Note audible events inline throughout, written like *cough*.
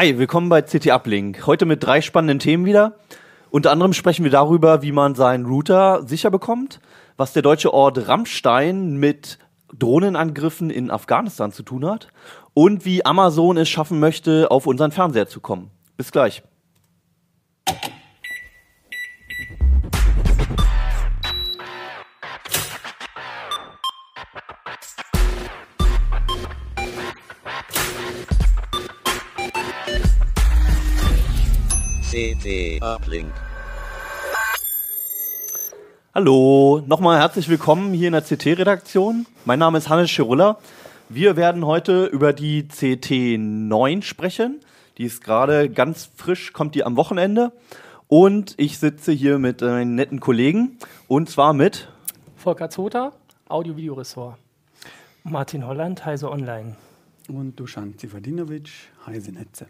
Hi, willkommen bei CT Uplink. Heute mit drei spannenden Themen wieder. Unter anderem sprechen wir darüber, wie man seinen Router sicher bekommt, was der deutsche Ort Rammstein mit Drohnenangriffen in Afghanistan zu tun hat und wie Amazon es schaffen möchte, auf unseren Fernseher zu kommen. Bis gleich. CT Uplink. Hallo, nochmal herzlich willkommen hier in der CT-Redaktion. Mein Name ist Hannes Schirulla. Wir werden heute über die CT9 sprechen. Die ist gerade ganz frisch, kommt die am Wochenende. Und ich sitze hier mit meinen netten Kollegen und zwar mit Volker Zota, Audio-Video-Ressort. Martin Holland, Heise Online. Und Dusan Zivadinovic, Heise Netze.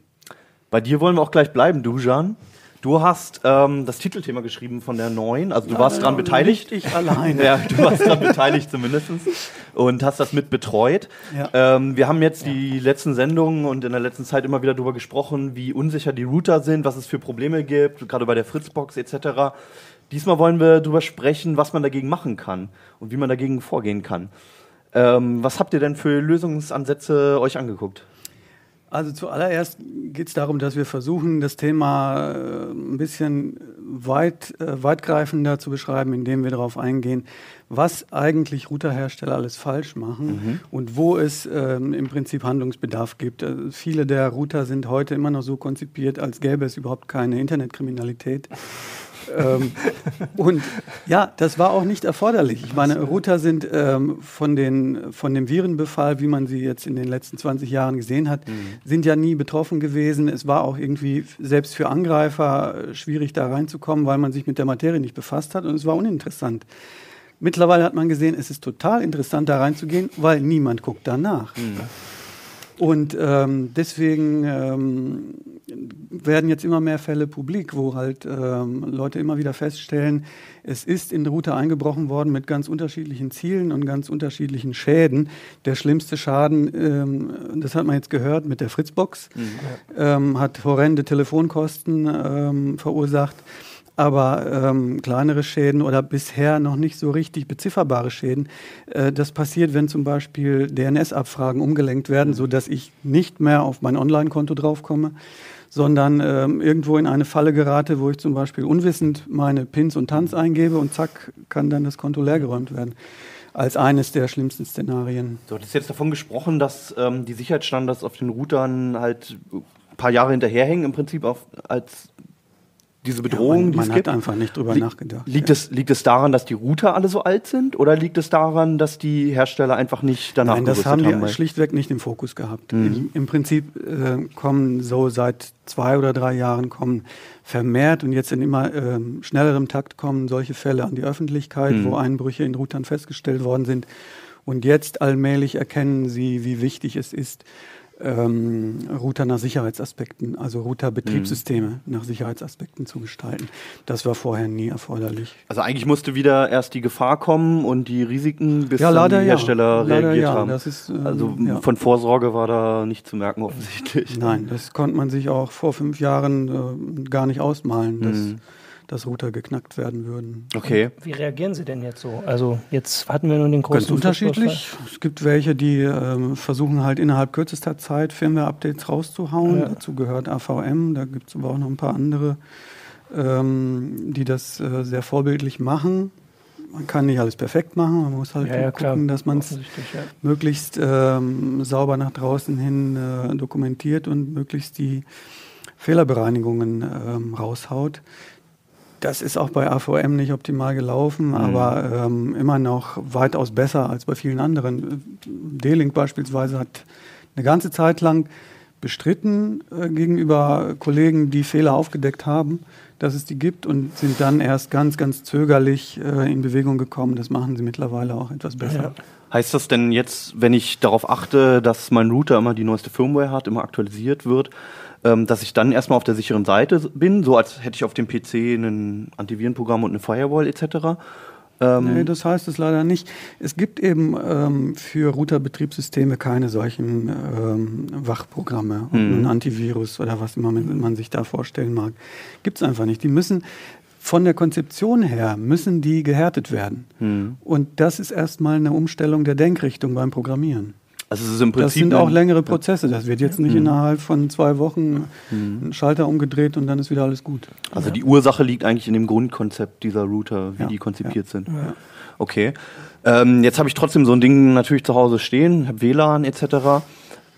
Bei dir wollen wir auch gleich bleiben, Dujan. Du hast ähm, das Titelthema geschrieben von der neuen, also du Ja, warst dran ja, beteiligt. nicht ich alleine. *laughs* Ja, du warst dran beteiligt zumindest und hast das mit betreut. Ja. Ähm, wir haben jetzt die letzten Sendungen und in der letzten Zeit immer wieder darüber gesprochen, wie unsicher die Router sind, was es für Probleme gibt, gerade bei der Fritzbox etc. Diesmal wollen wir darüber sprechen, was man dagegen machen kann und wie man dagegen vorgehen kann. Ähm, was habt ihr denn für Lösungsansätze euch angeguckt? Also zuallererst geht es darum, dass wir versuchen, das Thema äh, ein bisschen weit, äh, weitgreifender zu beschreiben, indem wir darauf eingehen, was eigentlich Routerhersteller alles falsch machen und wo es ähm, im Prinzip Handlungsbedarf gibt. Äh, viele der Router sind heute immer noch so konzipiert, als gäbe es überhaupt keine Internetkriminalität. Ähm, und ja, das war auch nicht erforderlich. Ich meine, Router sind ähm, von, den, von dem Virenbefall, wie man sie jetzt in den letzten 20 Jahren gesehen hat, sind ja nie betroffen gewesen. Es war auch irgendwie selbst für Angreifer äh, schwierig, da reinzukommen, weil man sich mit der Materie nicht befasst hat und es war uninteressant. Mittlerweile hat man gesehen, es ist total interessant, da reinzugehen, weil niemand guckt danach. Und ähm, deswegen ähm, werden jetzt immer mehr Fälle publik, wo halt ähm, Leute immer wieder feststellen, es ist in Router eingebrochen worden mit ganz unterschiedlichen Zielen und ganz unterschiedlichen Schäden. Der schlimmste Schaden, ähm, das hat man jetzt gehört mit der Fritzbox, ähm, hat horrende Telefonkosten ähm, verursacht. Aber ähm, kleinere Schäden oder bisher noch nicht so richtig bezifferbare Schäden, äh, das passiert, wenn zum Beispiel DNS-Abfragen umgelenkt werden, so dass ich nicht mehr auf mein Online-Konto draufkomme, sondern ähm, irgendwo in eine Falle gerate, wo ich zum Beispiel unwissend meine Pins und Tanz eingebe und zack, kann dann das Konto leergeräumt werden. Als eines der schlimmsten Szenarien. Du hattest jetzt davon gesprochen, dass ähm, die Sicherheitsstandards auf den Routern halt ein paar Jahre hinterherhängen, im Prinzip auf, als diese Bedrohung, man die man es hat gibt. einfach nicht drüber Li- nachgedacht. Liegt, ja. es, liegt es daran, dass die Router alle so alt sind oder liegt es daran, dass die Hersteller einfach nicht danach Nein, das haben die haben? weil- schlichtweg nicht im Fokus gehabt. Mhm. Im, Im Prinzip äh, kommen so seit zwei oder drei Jahren kommen vermehrt und jetzt in immer ähm, schnellerem Takt kommen solche Fälle an die Öffentlichkeit, Mhm. wo Einbrüche in Routern festgestellt worden sind. Und jetzt allmählich erkennen sie, wie wichtig es ist, ähm, Router nach Sicherheitsaspekten, also Router-Betriebssysteme nach Sicherheitsaspekten zu gestalten. Das war vorher nie erforderlich. Also eigentlich musste wieder erst die Gefahr kommen und die Risiken, bis Ja, leider die ja. Hersteller Leider reagiert ja. haben. Das ist, ähm, also ja. von Vorsorge war da nicht zu merken *laughs* offensichtlich. Nein, das konnte man sich auch vor fünf Jahren äh, gar nicht ausmalen, dass, Mhm. Dass Router geknackt werden würden. Okay. Wie reagieren Sie denn jetzt so? Also jetzt hatten wir nun den großen Ganz unterschiedlich. Es gibt welche, die ähm, versuchen halt innerhalb kürzester Zeit Firmware-Updates rauszuhauen. Ja. Dazu gehört AVM, da gibt es aber auch noch ein paar andere, ähm, die das äh, sehr vorbildlich machen. Man kann nicht alles perfekt machen, man muss halt Ja, ja, klar. gucken, dass man es ja. möglichst ähm, sauber nach draußen hin äh, dokumentiert und möglichst die Fehlerbereinigungen ähm, raushaut. Das ist auch bei AVM nicht optimal gelaufen, aber ähm, immer noch weitaus besser als bei vielen anderen. D-Link beispielsweise hat eine ganze Zeit lang bestritten äh, gegenüber Kollegen, die Fehler aufgedeckt haben, dass es die gibt und sind dann erst ganz, ganz zögerlich äh, in Bewegung gekommen. Das machen sie mittlerweile auch etwas besser. Ja. Heißt das denn jetzt, wenn ich darauf achte, dass mein Router immer die neueste Firmware hat, immer aktualisiert wird, ähm, dass ich dann erstmal auf der sicheren Seite bin, so als hätte ich auf dem PC ein Antivirenprogramm und eine Firewall etc.? Ähm nee, das heißt es leider nicht. Es gibt eben ähm, für Router-Betriebssysteme keine solchen ähm, Wachprogramme, mhm. ein Antivirus oder was immer man, sich da vorstellen mag. Gibt es einfach nicht. Die müssen von der Konzeption her müssen die gehärtet werden. Mhm. Und das ist erstmal eine Umstellung der Denkrichtung beim Programmieren. Also es ist im Prinzip das sind auch längere Prozesse. Das wird jetzt nicht mhm. innerhalb von zwei Wochen mhm. ein Schalter umgedreht und dann ist wieder alles gut. Also ja. die Ursache liegt eigentlich in dem Grundkonzept dieser Router, wie ja. die konzipiert ja. sind. Okay. Ähm, jetzt habe ich trotzdem so ein Ding natürlich zu Hause stehen, habe WLAN etc.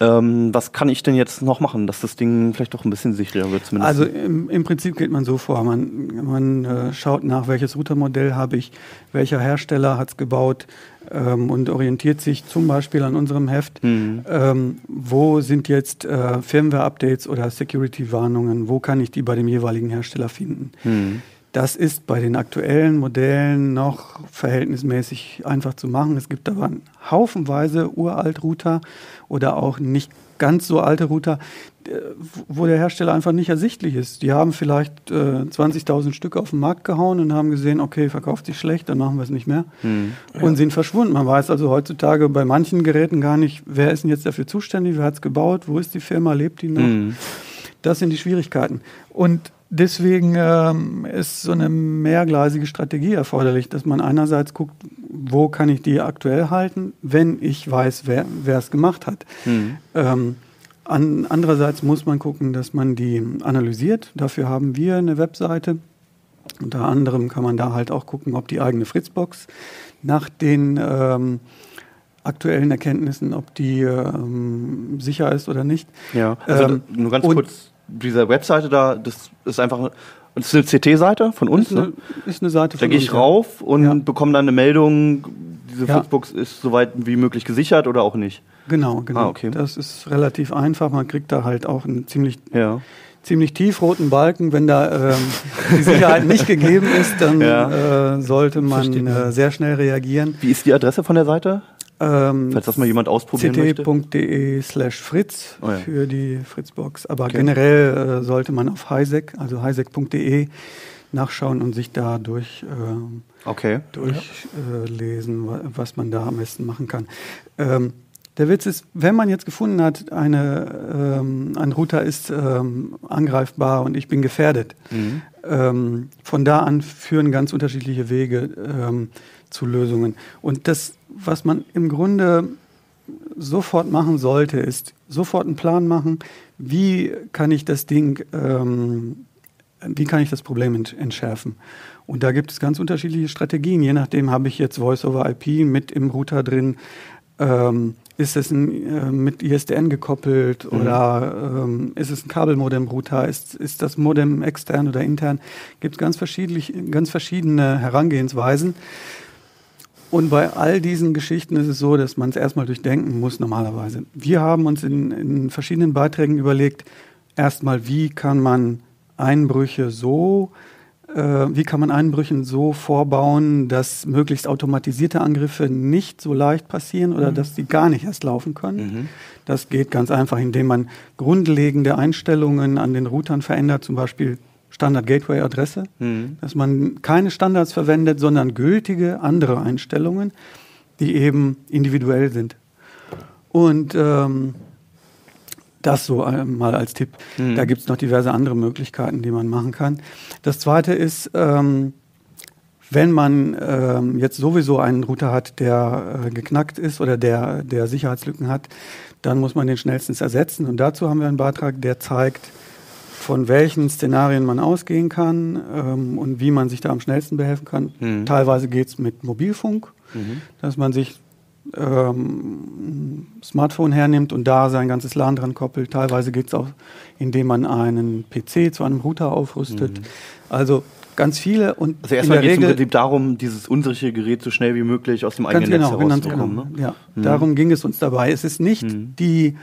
Ähm, was kann ich denn jetzt noch machen, dass das Ding vielleicht doch ein bisschen sicherer wird? Zumindest? Also im, im Prinzip geht man so vor. Man, man äh, schaut nach, welches Routermodell habe ich, welcher Hersteller hat es gebaut ähm, und orientiert sich zum Beispiel an unserem Heft, mhm. ähm, wo sind jetzt äh, Firmware-Updates oder Security-Warnungen, wo kann ich die bei dem jeweiligen Hersteller finden. Mhm. Das ist bei den aktuellen Modellen noch verhältnismäßig einfach zu machen. Es gibt aber haufenweise Uralt-Router oder auch nicht ganz so alte Router, äh, wo der Hersteller einfach nicht ersichtlich ist. Die haben vielleicht äh, 20.000 Stück auf den Markt gehauen und haben gesehen, okay, verkauft sich schlecht, dann machen wir es nicht mehr hm. und ja. sind verschwunden. Man weiß also heutzutage bei manchen Geräten gar nicht, wer ist denn jetzt dafür zuständig, wer hat es gebaut, wo ist die Firma, lebt die noch? Hm. Das sind die Schwierigkeiten. Und Deswegen ähm, ist so eine mehrgleisige Strategie erforderlich, dass man einerseits guckt, wo kann ich die aktuell halten, wenn ich weiß, wer es gemacht hat. Mhm. Ähm, an, andererseits muss man gucken, dass man die analysiert. Dafür haben wir eine Webseite. Unter anderem kann man da halt auch gucken, ob die eigene Fritzbox nach den ähm, aktuellen Erkenntnissen, ob die ähm, sicher ist oder nicht. Ja, also ähm, nur ganz kurz dieser Webseite da, das ist einfach das ist eine CT-Seite von uns. Ist eine, ne? ist eine Seite von Da gehe ich rauf und ja. bekomme dann eine Meldung, diese ja. Flixbox ist soweit wie möglich gesichert oder auch nicht. Genau, genau. Ah, okay. Das ist relativ einfach. Man kriegt da halt auch einen ziemlich, ja. ziemlich tiefroten Balken. Wenn da ähm, die Sicherheit nicht gegeben ist, dann ja. äh, sollte man äh, sehr schnell reagieren. Wie ist die Adresse von der Seite? Ähm, Falls das mal jemand ausprobieren möchte. ct.de slash fritz oh ja. für die Fritzbox. Aber okay. generell äh, sollte man auf highsec, also highsec.de nachschauen und sich da durch, äh, okay. durchlesen, ja. was man da am besten machen kann. Ähm, der Witz ist, wenn man jetzt gefunden hat, eine, ähm, ein Router ist ähm, angreifbar und ich bin gefährdet, mhm. ähm, von da an führen ganz unterschiedliche Wege ähm, zu Lösungen. Und das was man im Grunde sofort machen sollte, ist sofort einen Plan machen, wie kann ich das Ding, ähm, wie kann ich das Problem entschärfen. Und da gibt es ganz unterschiedliche Strategien. Je nachdem habe ich jetzt Voice-over-IP mit im Router drin. Ähm, ist es ein, äh, mit ISDN gekoppelt mhm. oder ähm, ist es ein Kabelmodem-Router? Ist, ist das Modem extern oder intern? Gibt es ganz, ganz verschiedene Herangehensweisen. Und bei all diesen Geschichten ist es so, dass man es erstmal durchdenken muss normalerweise. Wir haben uns in, in verschiedenen Beiträgen überlegt, erstmal, wie kann man Einbrüche so, äh, wie kann man Einbrüchen so vorbauen, dass möglichst automatisierte Angriffe nicht so leicht passieren oder mhm. dass sie gar nicht erst laufen können. Mhm. Das geht ganz einfach, indem man grundlegende Einstellungen an den Routern verändert, zum Beispiel Standard-Gateway-Adresse, mhm. dass man keine Standards verwendet, sondern gültige andere Einstellungen, die eben individuell sind. Und ähm, das so mal als Tipp. Mhm. Da gibt es noch diverse andere Möglichkeiten, die man machen kann. Das Zweite ist, ähm, wenn man ähm, jetzt sowieso einen Router hat, der äh, geknackt ist oder der, der Sicherheitslücken hat, dann muss man den schnellstens ersetzen. Und dazu haben wir einen Beitrag, der zeigt, von welchen Szenarien man ausgehen kann ähm, und wie man sich da am schnellsten behelfen kann. Mhm. Teilweise geht es mit Mobilfunk, mhm. dass man sich ähm, Smartphone hernimmt und da sein ganzes LAN dran koppelt. Teilweise geht es auch, indem man einen PC zu einem Router aufrüstet. Mhm. Also ganz viele und also erstmal geht es im Prinzip darum, dieses unsere Gerät so schnell wie möglich aus dem eigenen genau, Netz herauszubekommen. Genau. Ne? Ja, mhm. darum ging es uns dabei. Es ist nicht mhm. die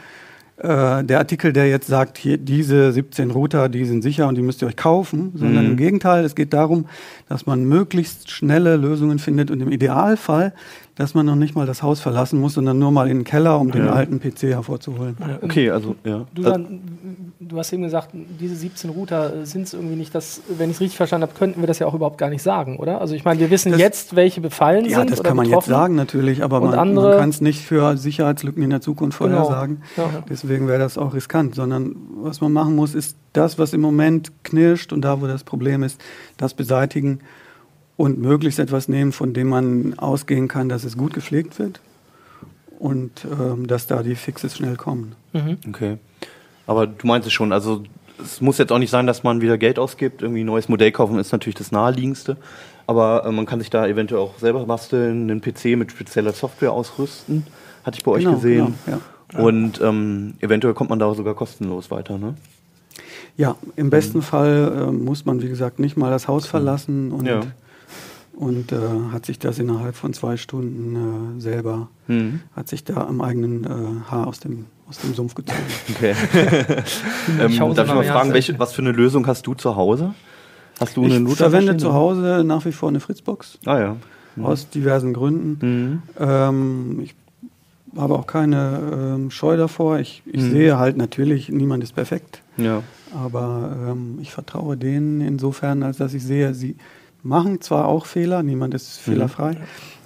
äh, der Artikel, der jetzt sagt, hier diese 17 Router, die sind sicher und die müsst ihr euch kaufen, sondern mhm. im Gegenteil, es geht darum, dass man möglichst schnelle Lösungen findet und im Idealfall dass man noch nicht mal das Haus verlassen muss, sondern nur mal in den Keller, um den Ja. alten PC hervorzuholen. Ja, Okay, also ja. Du, Also, dann, du hast eben gesagt, diese 17 Router sind es irgendwie nicht, das, wenn ich es richtig verstanden habe, könnten wir das ja auch überhaupt gar nicht sagen, oder? Also ich meine, wir wissen Das- jetzt, welche befallen Ja, sind das oder kann man jetzt sagen natürlich, aber Und man, andere- man kann es nicht für Sicherheitslücken in der Zukunft Genau. vorhersagen. Ja. Deswegen wäre das auch riskant, sondern was man machen muss, ist das, was im Moment knirscht und da, wo das Problem ist, das beseitigen und möglichst etwas nehmen, von dem man ausgehen kann, dass es gut gepflegt wird und ähm, dass da die Fixes schnell kommen. Mhm. okay. Aber du meinst es schon, also es muss jetzt auch nicht sein, dass man wieder Geld ausgibt. Irgendwie ein neues Modell kaufen ist natürlich das naheliegendste. Aber äh, man kann sich da eventuell auch selber basteln, einen PC mit spezieller Software ausrüsten. Hatte ich bei euch Genau, gesehen. genau, Und ähm, eventuell kommt man da sogar kostenlos weiter, ne? Ja, im besten Fall äh, muss man, wie gesagt, nicht mal das Haus verlassen und, Ja. Und äh, hat sich das innerhalb von zwei Stunden äh, selber, Mhm. hat sich da am eigenen äh, Haar aus dem, aus dem Sumpf gezogen. *laughs* Okay. *laughs* ähm, Ich darf ich mal fragen, welche, was für eine Lösung hast du zu Hause? Hast du Ich einen Router verwende zu Hause nach wie vor eine Fritzbox Ah ja. aus diversen Gründen. Mhm. Ähm, ich habe auch keine ähm, Scheu davor. Ich, ich Mhm. sehe halt natürlich, niemand ist perfekt. Ja. Aber ähm, ich vertraue denen insofern, als dass ich sehe, sie machen zwar auch Fehler, niemand ist fehlerfrei,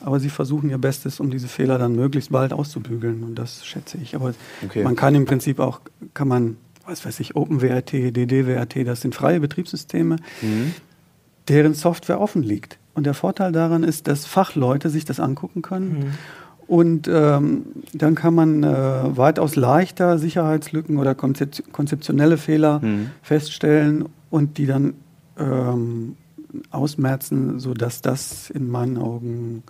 aber sie versuchen ihr Bestes, um diese Fehler dann möglichst bald auszubügeln. Und das schätze ich. Aber Okay. man kann im Prinzip auch, kann man, was weiß ich, OpenWRT, DDWRT, das sind freie Betriebssysteme, Mhm. deren Software offen liegt. Und der Vorteil daran ist, dass Fachleute sich das angucken können. Mhm. Und ähm, dann kann man äh, weitaus leichter Sicherheitslücken oder konzep konzeptionelle Fehler Mhm. feststellen und die dann ähm, ausmerzen, sodass das in meinen Augen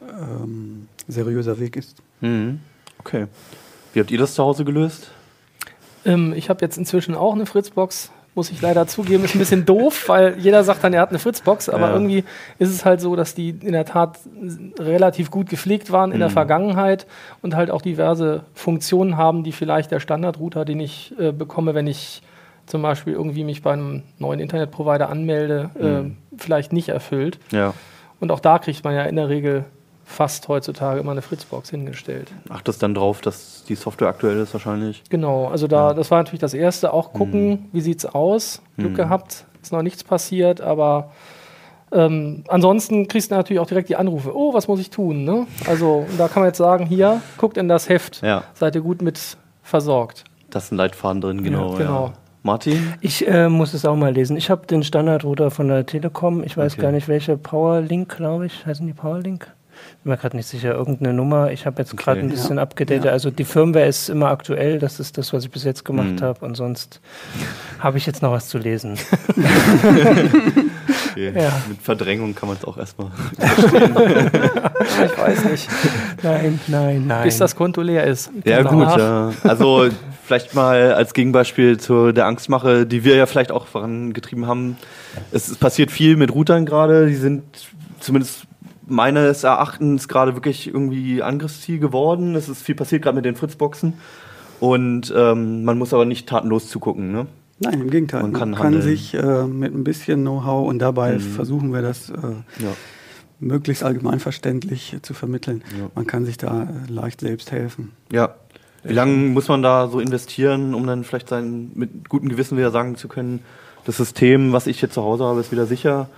ähm, seriöser Weg ist. Mhm. Okay. Wie habt ihr das zu Hause gelöst? Ähm, ich habe jetzt inzwischen auch eine Fritzbox, muss ich leider zugeben. Ist ein bisschen doof, weil jeder sagt dann, er hat eine Fritzbox, aber Ja. irgendwie ist es halt so, dass die in der Tat relativ gut gepflegt waren in der Mhm. Vergangenheit und halt auch diverse Funktionen haben, die vielleicht der Standardrouter, den ich äh, bekomme, wenn ich zum Beispiel irgendwie mich bei einem neuen Internetprovider anmelde, Mhm. äh, vielleicht nicht erfüllt. Ja. Und auch da kriegt man ja in der Regel fast heutzutage immer eine Fritzbox hingestellt. Achtest dann drauf, dass die Software aktuell ist wahrscheinlich. Genau, also da, Ja. das war natürlich das Erste. Auch gucken, Mhm. wie sieht's aus. Glück Mhm. gehabt, ist noch nichts passiert, aber ähm, ansonsten kriegst du natürlich auch direkt die Anrufe. Oh, was muss ich tun? Ne? Also da kann man jetzt sagen, hier, guckt in das Heft. Ja. Seid ihr gut mit versorgt. Da ist ein Leitfaden drin, genau. genau. Ja. Martin? Ich äh, muss es auch mal lesen. Ich habe den Standardrouter von der Telekom. Ich weiß Okay. gar nicht, welche Powerlink, glaube ich. Heißen die Powerlink? Bin mir gerade nicht sicher. Irgendeine Nummer. Ich habe jetzt gerade Okay. ein bisschen Ja. abgedatet. Ja. Also die Firmware ist immer aktuell. Das ist das, was ich bis jetzt gemacht Mhm. habe. Und sonst habe ich jetzt noch was zu lesen. *laughs* Okay. Ja. Mit Verdrängung kann man es auch erstmal. *laughs* Ich weiß nicht, Nein, nein, nein. bis das Konto leer ist. Ja, Danach- gut. Ja. Also vielleicht mal als Gegenbeispiel zu der Angstmache, die wir ja vielleicht auch vorangetrieben haben. Es passiert viel mit Routern gerade. Die sind zumindest meines Erachtens gerade wirklich irgendwie Angriffsziel geworden. Es ist viel passiert gerade mit den Fritzboxen. Und ähm, man muss aber nicht tatenlos zugucken. Ne? Nein, im Gegenteil. Man Man kann kann, handeln. sich äh, mit ein bisschen Know-how und dabei Mhm. versuchen wir das äh, Ja. möglichst allgemeinverständlich zu vermitteln. Ja. Man kann sich da äh, leicht selbst helfen. ja. Wie lange muss man da so investieren, um dann vielleicht sein, mit gutem Gewissen wieder sagen zu können, das System, was ich hier zu Hause habe, ist wieder sicher?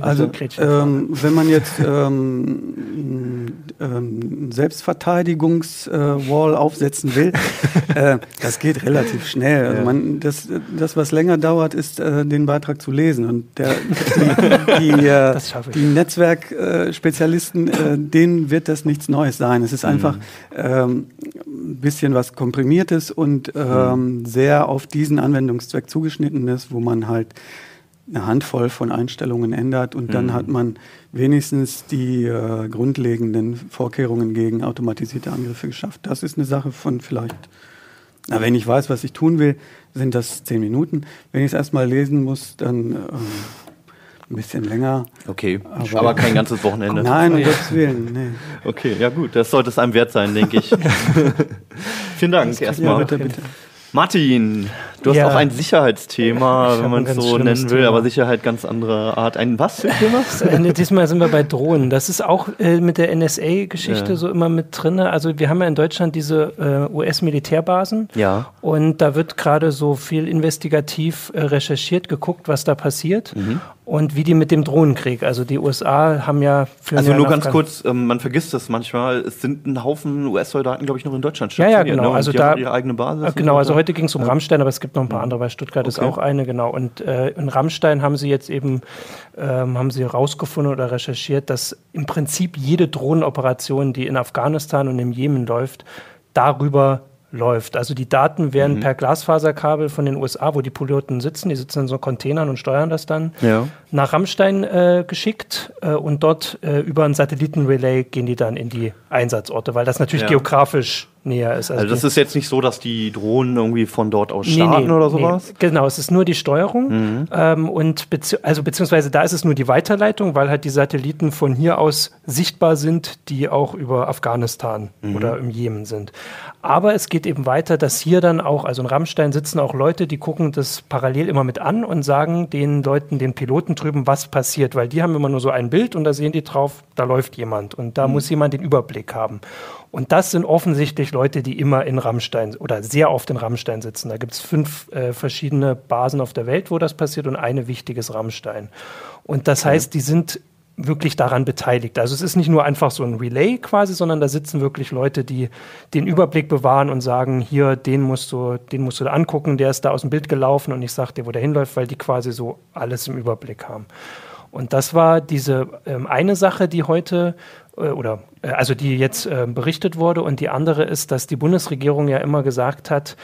Also ähm, wenn man jetzt ähm, ähm, Selbstverteidigungs-Wall aufsetzen will, *laughs* äh, das geht relativ schnell. Also man, das, das, was länger dauert, ist äh, den Beitrag zu lesen. Und der, die, die, äh, *laughs* die Netzwerkspezialisten, äh, denen wird das nichts Neues sein. Es ist einfach ähm, ein bisschen was Komprimiertes und ähm, sehr auf diesen Anwendungszweck zugeschnittenes, wo man halt eine Handvoll von Einstellungen ändert und dann Mhm. hat man wenigstens die äh, grundlegenden Vorkehrungen gegen automatisierte Angriffe geschafft. Das ist eine Sache von vielleicht, na, wenn ich weiß, was ich tun will, sind das zehn Minuten. Wenn ich es erstmal lesen muss, dann ähm, ein bisschen länger. Okay, Aber- aber, kein ganzes Wochenende. Nein, um Gottes Willen. Nee. Okay, ja gut, das sollte es einem wert sein, denke ich. *laughs* Vielen Dank Ja, erstmal. bitte, bitte. Martin, du hast Ja. auch ein Sicherheitsthema, Ich wenn man es so nennen will, Thema. aber Sicherheit ganz anderer Art. Ein was für Thema? *laughs* Äh, Diesmal sind wir bei Drohnen. Das ist auch äh, mit der NSA-Geschichte Ja. so immer mit drin. Also wir haben ja in Deutschland diese äh, US-Militärbasen Ja. und da wird gerade so viel investigativ äh, recherchiert, geguckt, was da passiert Mhm. Und wie die mit dem Drohnenkrieg. Also die USA haben ja führen Also ja nur ganz Afghan- kurz, ähm, man vergisst das manchmal. Es sind ein Haufen US-Soldaten, glaube ich, noch in Deutschland Ja, ja, genau. Ne? Also die da- haben ihre eigene Basis. Äh, Genau, so. also heute ging es um Rammstein, aber es gibt noch ein paar andere. Bei Stuttgart ist Okay. auch eine, genau. Und äh, in Rammstein haben sie jetzt eben ähm, haben sie herausgefunden oder recherchiert, dass im Prinzip jede Drohnenoperation, die in Afghanistan und im Jemen läuft, darüber läuft. Also die Daten werden Mhm. per Glasfaserkabel von den USA, wo die Piloten sitzen, die sitzen in so Containern und steuern das dann, Ja. nach Rammstein äh, geschickt äh, und dort äh, über ein Satellitenrelay gehen die dann in die Einsatzorte, weil das natürlich Ja. geografisch näher ist. Also das die- ist jetzt nicht so, dass die Drohnen irgendwie von dort aus Nee, starten nee, oder nee. sowas? Genau, es ist nur die Steuerung Mhm. ähm, und bezieh also beziehungsweise da ist es nur die Weiterleitung, weil halt die Satelliten von hier aus sichtbar sind, die auch über Afghanistan Mhm. oder im Jemen sind. Aber es geht eben weiter, dass hier dann auch, also in Rammstein sitzen auch Leute, die gucken das parallel immer mit an und sagen den Leuten, den Piloten drüben, was passiert, weil die haben immer nur so ein Bild und da sehen die drauf, da läuft jemand und Mhm. da muss jemand den Überblick haben. Und das sind offensichtlich Leute, die immer in Rammstein oder sehr oft in Rammstein sitzen. Da gibt es fünf äh, verschiedene Basen auf der Welt, wo das passiert und eine wichtiges Rammstein. Und das heißt, die sind wirklich daran beteiligt. Also es ist nicht nur einfach so ein Relay quasi, sondern da sitzen wirklich Leute, die den Überblick bewahren und sagen, hier, den musst du, den musst du da angucken, der ist da aus dem Bild gelaufen und ich sag dir, wo der hinläuft, weil die quasi so alles im Überblick haben. Und das war diese ähm, eine Sache, die heute äh, oder äh, also die jetzt äh, berichtet wurde. Und die andere ist, dass die Bundesregierung ja immer gesagt hat,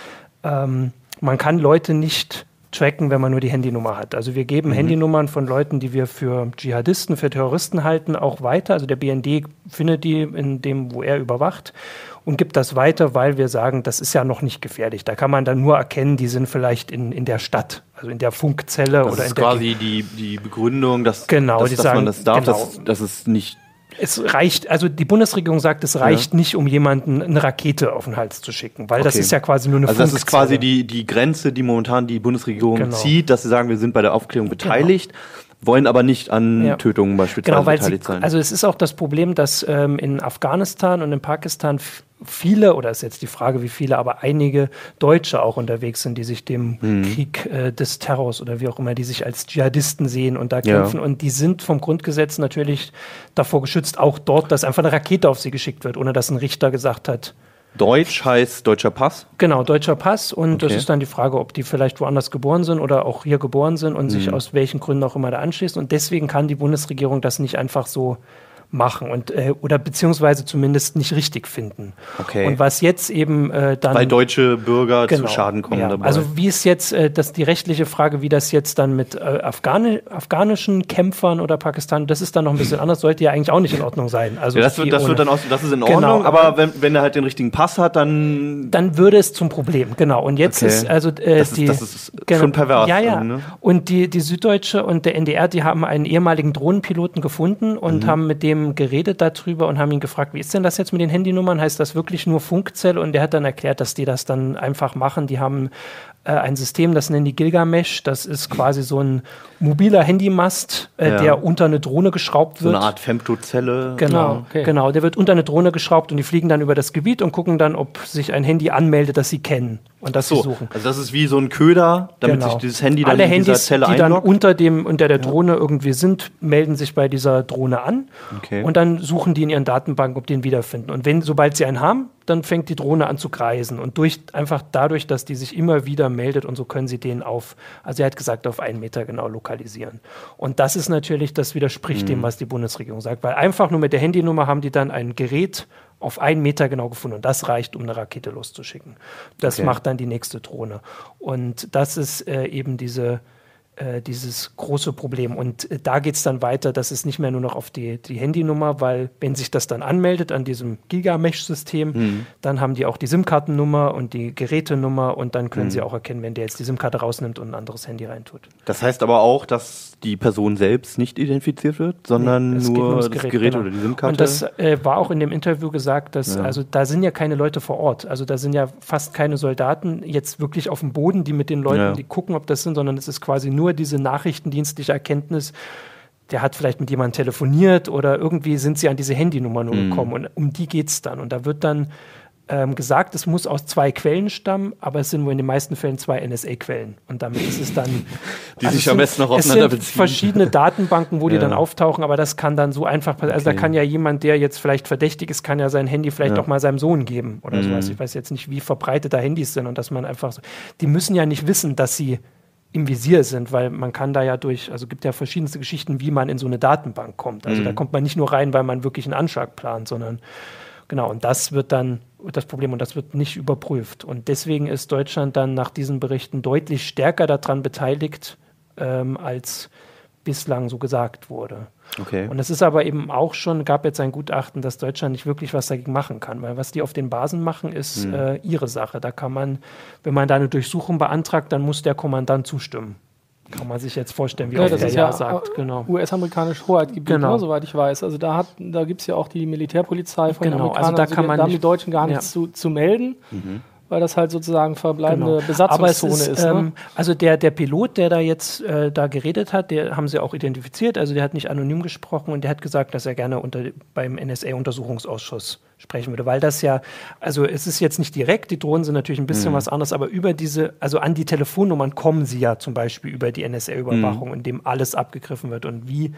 ähm, man kann Leute nicht tracken, wenn man nur die Handynummer hat. Also wir geben Handynummern von Leuten, die wir für Dschihadisten, für Terroristen halten, auch weiter. Also der BND findet die in dem, wo er überwacht und gibt das weiter, weil wir sagen, das ist ja noch nicht gefährlich. Da kann man dann nur erkennen, die sind vielleicht in, in der Stadt, also in der Funkzelle Das oder ist in der quasi die, die Begründung, dass, Genau, dass, dass sagen- man das darf, genau. dass, dass es nicht Es reicht, also die Bundesregierung sagt, es reicht nicht, um jemanden eine Rakete auf den Hals zu schicken, weil das Okay. ist ja quasi nur eine Also das ist quasi die, die Grenze, die momentan die Bundesregierung Genau. zieht, dass sie sagen, wir sind bei der Aufklärung beteiligt, wollen aber nicht an Ja. Tötungen beispielsweise Genau, weil sie, beteiligt sein. also es ist auch das Problem, dass ähm, in Afghanistan und in Pakistan viele, oder ist jetzt die Frage, wie viele, aber einige Deutsche auch unterwegs sind, die sich dem Mhm. Krieg äh, des Terrors oder wie auch immer, die sich als Dschihadisten sehen und da Ja. kämpfen. Und die sind vom Grundgesetz natürlich davor geschützt, auch dort, dass einfach eine Rakete auf sie geschickt wird, ohne dass ein Richter gesagt hat, Deutsch heißt deutscher Pass. Genau, deutscher Pass und das Okay. ist dann die Frage, ob die vielleicht woanders geboren sind oder auch hier geboren sind und Mhm. sich aus welchen Gründen auch immer da anschließen. Und deswegen kann die Bundesregierung das nicht einfach so machen und äh, oder beziehungsweise zumindest nicht richtig finden. Okay. Und was jetzt eben äh, dann Weil deutsche Bürger Genau, zu Schaden kommen ja. dabei. Also wie ist jetzt äh, das die rechtliche Frage, wie das jetzt dann mit äh, Afghani afghanischen Kämpfern oder Pakistan, das ist dann noch ein bisschen *clears throat* anders, sollte ja eigentlich auch nicht in Ordnung sein. Also ja, das, wird, das ohne- wird dann aus, das ist in Genau, Ordnung, aber- aber wenn, wenn er halt den richtigen Pass hat, dann dann würde es zum Problem, genau. Und jetzt Okay. ist also äh, Das ist- die das ist schon pervers Ja, ja. ne? Und die, die Süddeutsche und der NDR, die haben einen ehemaligen Drohnenpiloten gefunden und Mhm. haben mit dem geredet darüber und haben ihn gefragt, wie ist denn das jetzt mit den Handynummern? Heißt das wirklich nur Funkzelle? Und der hat dann erklärt, dass die das dann einfach machen. Die haben äh, ein System, das nennen die Gilgamesh. Das ist quasi so ein mobiler Handymast, äh, Ja. der unter eine Drohne geschraubt so wird. eine Art Femtozelle. Genau, Ah, okay. genau. Der wird unter eine Drohne geschraubt und die fliegen dann über das Gebiet und gucken dann, ob sich ein Handy anmeldet, das sie kennen und das sie So, suchen. also das ist wie so ein Köder, damit Genau. sich dieses Handy dann Alle in dieser Handys, Zelle die dann einloggt. unter dem unter der Drohne irgendwie sind, melden sich bei dieser Drohne an Okay. und dann suchen die in ihren Datenbanken, ob die ihn wiederfinden. Und wenn sobald sie einen haben, dann fängt die Drohne an zu kreisen und durch einfach dadurch, dass die sich immer wieder meldet und so können sie den auf, also er hat gesagt auf einen Meter genau lokalisieren. Und das ist natürlich, das widerspricht Mhm. dem, was die Bundesregierung sagt, weil einfach nur mit der Handynummer haben die dann ein Gerät auf einen Meter genau gefunden und das reicht, um eine Rakete loszuschicken. Das Okay. macht dann die nächste Drohne. Und das ist äh, eben diese äh, dieses große Problem. Und äh, da geht es dann weiter, das ist nicht mehr nur noch auf die, die Handynummer, weil wenn sich das dann anmeldet an diesem Gigamesh-System, mhm. dann haben die auch die SIM-Kartennummer und die Gerätenummer und dann können mhm. sie auch erkennen, wenn der jetzt die SIM-Karte rausnimmt und ein anderes Handy reintut. Das heißt aber auch, dass die Person selbst nicht identifiziert wird, sondern nee, nur, das Gerät, Gerät genau. oder die SIM-Karte. Und das äh, war auch in dem Interview gesagt, dass ja. also da sind ja keine Leute vor Ort, also da sind ja fast keine Soldaten jetzt wirklich auf dem Boden, die mit den Leuten, ja. die gucken, ob das sind, sondern es ist quasi nur diese nachrichtendienstliche Erkenntnis, der hat vielleicht mit jemandem telefoniert oder irgendwie sind sie an diese Handynummer nur mhm. gekommen und um die geht es dann. Und da wird dann ähm, gesagt, es muss aus zwei Quellen stammen, aber es sind wohl in den meisten Fällen zwei NSA-Quellen. Und damit ist es dann. *laughs* die also sich am besten noch aufeinander beziehen. verschiedene *laughs* Datenbanken, wo ja. die dann auftauchen, aber das kann dann so einfach passieren. Also okay. da kann ja jemand, der jetzt vielleicht verdächtig ist, kann ja sein Handy vielleicht ja. auch mal seinem Sohn geben oder mhm. sowas. Ich weiß jetzt nicht, wie verbreitet da Handys sind und dass man einfach so. Die müssen ja nicht wissen, dass sie im Visier sind, weil man kann da ja durch, also gibt ja verschiedenste Geschichten, wie man in so eine Datenbank kommt. Also mhm. da kommt man nicht nur rein, weil man wirklich einen Anschlag plant, sondern genau, und das wird dann das Problem und das wird nicht überprüft. Und deswegen ist Deutschland dann nach diesen Berichten deutlich stärker daran beteiligt, ähm, als bislang so gesagt wurde. Okay. Und es ist aber eben auch schon, gab jetzt ein Gutachten, dass Deutschland nicht wirklich was dagegen machen kann, weil was die auf den Basen machen, ist hm. äh, ihre Sache. Da kann man, wenn man da eine Durchsuchung beantragt, dann muss der Kommandant zustimmen. Kann man sich jetzt vorstellen, wie ja, das der ja, ja sagt. Genau. US-amerikanisch Hoheitgebiet, genau. ne, soweit ich weiß. Also da, da gibt es ja auch die Militärpolizei von genau. den Amerikanern. Also da, kann also man da haben die Deutschen gar nichts zu, zu melden. Mhm weil das halt sozusagen verbleibende genau. Besatzungszone ist. ist ne? ähm, Also der, der Pilot, der da jetzt äh, da geredet hat, der haben sie auch identifiziert, also der hat nicht anonym gesprochen und der hat gesagt, dass er gerne unter, beim NSA-Untersuchungsausschuss sprechen würde, weil das ja, also es ist jetzt nicht direkt, die Drohnen sind natürlich ein bisschen mhm. was anderes, aber über diese, also an die Telefonnummern kommen sie ja zum Beispiel über die NSA-Überwachung, mhm. in dem alles abgegriffen wird und wie,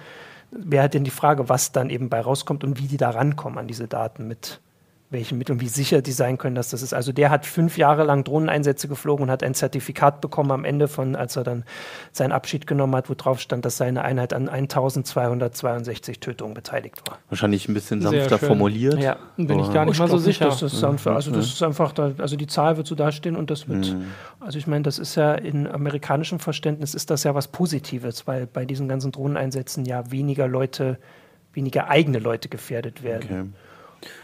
wer hat denn die Frage, was dann eben bei rauskommt und wie die da rankommen an diese Daten mit welchen Mitteln, wie sicher die sein können, dass das ist. Also der hat fünf Jahre lang Drohneneinsätze geflogen und hat ein Zertifikat bekommen am Ende von, als er dann seinen Abschied genommen hat, wo drauf stand, dass seine Einheit an 1262 Tötungen beteiligt war. Wahrscheinlich ein bisschen sanfter formuliert. Ja, bin ich gar nicht mal so sicher. Das ist sanfter. Also das ist einfach, da, also die Zahl wird so dastehen und das wird, mhm. also ich meine, das ist ja in amerikanischem Verständnis ist das ja was Positives, weil bei diesen ganzen Drohneneinsätzen ja weniger Leute, weniger eigene Leute gefährdet werden. Okay.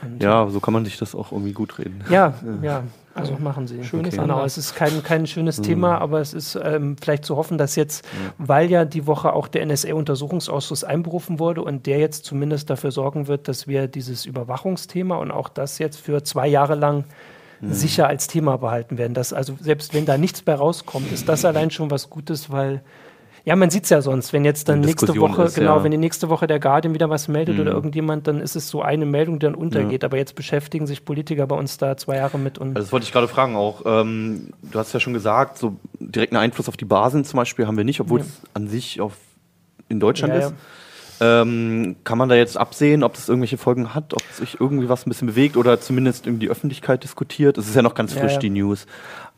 Und ja, so kann man sich das auch irgendwie gut reden. Ja, *laughs* ja, also machen Sie. Schönes okay. Genau, es ist kein, kein schönes mhm. Thema, aber es ist ähm, vielleicht zu hoffen, dass jetzt, ja. weil ja die Woche auch der NSA-Untersuchungsausschuss einberufen wurde und der jetzt zumindest dafür sorgen wird, dass wir dieses Überwachungsthema und auch das jetzt für zwei Jahre lang mhm. sicher als Thema behalten werden. Dass also selbst wenn da nichts bei rauskommt, ist das allein schon was Gutes, weil ja, man sieht es ja sonst, wenn jetzt dann nächste Woche, ist, genau, ja. wenn die nächste Woche der Guardian wieder was meldet mhm. oder irgendjemand, dann ist es so eine Meldung, die dann untergeht. Ja. Aber jetzt beschäftigen sich Politiker bei uns da zwei Jahre mit. Und also das wollte ich gerade fragen auch. Ähm, du hast ja schon gesagt, so direkten Einfluss auf die Basen zum Beispiel haben wir nicht, obwohl ja. es an sich auf, in Deutschland ist. Ähm, kann man da jetzt absehen, ob das irgendwelche Folgen hat, ob sich irgendwie was ein bisschen bewegt oder zumindest irgendwie die Öffentlichkeit diskutiert? Es ist ja noch ganz frisch, die News.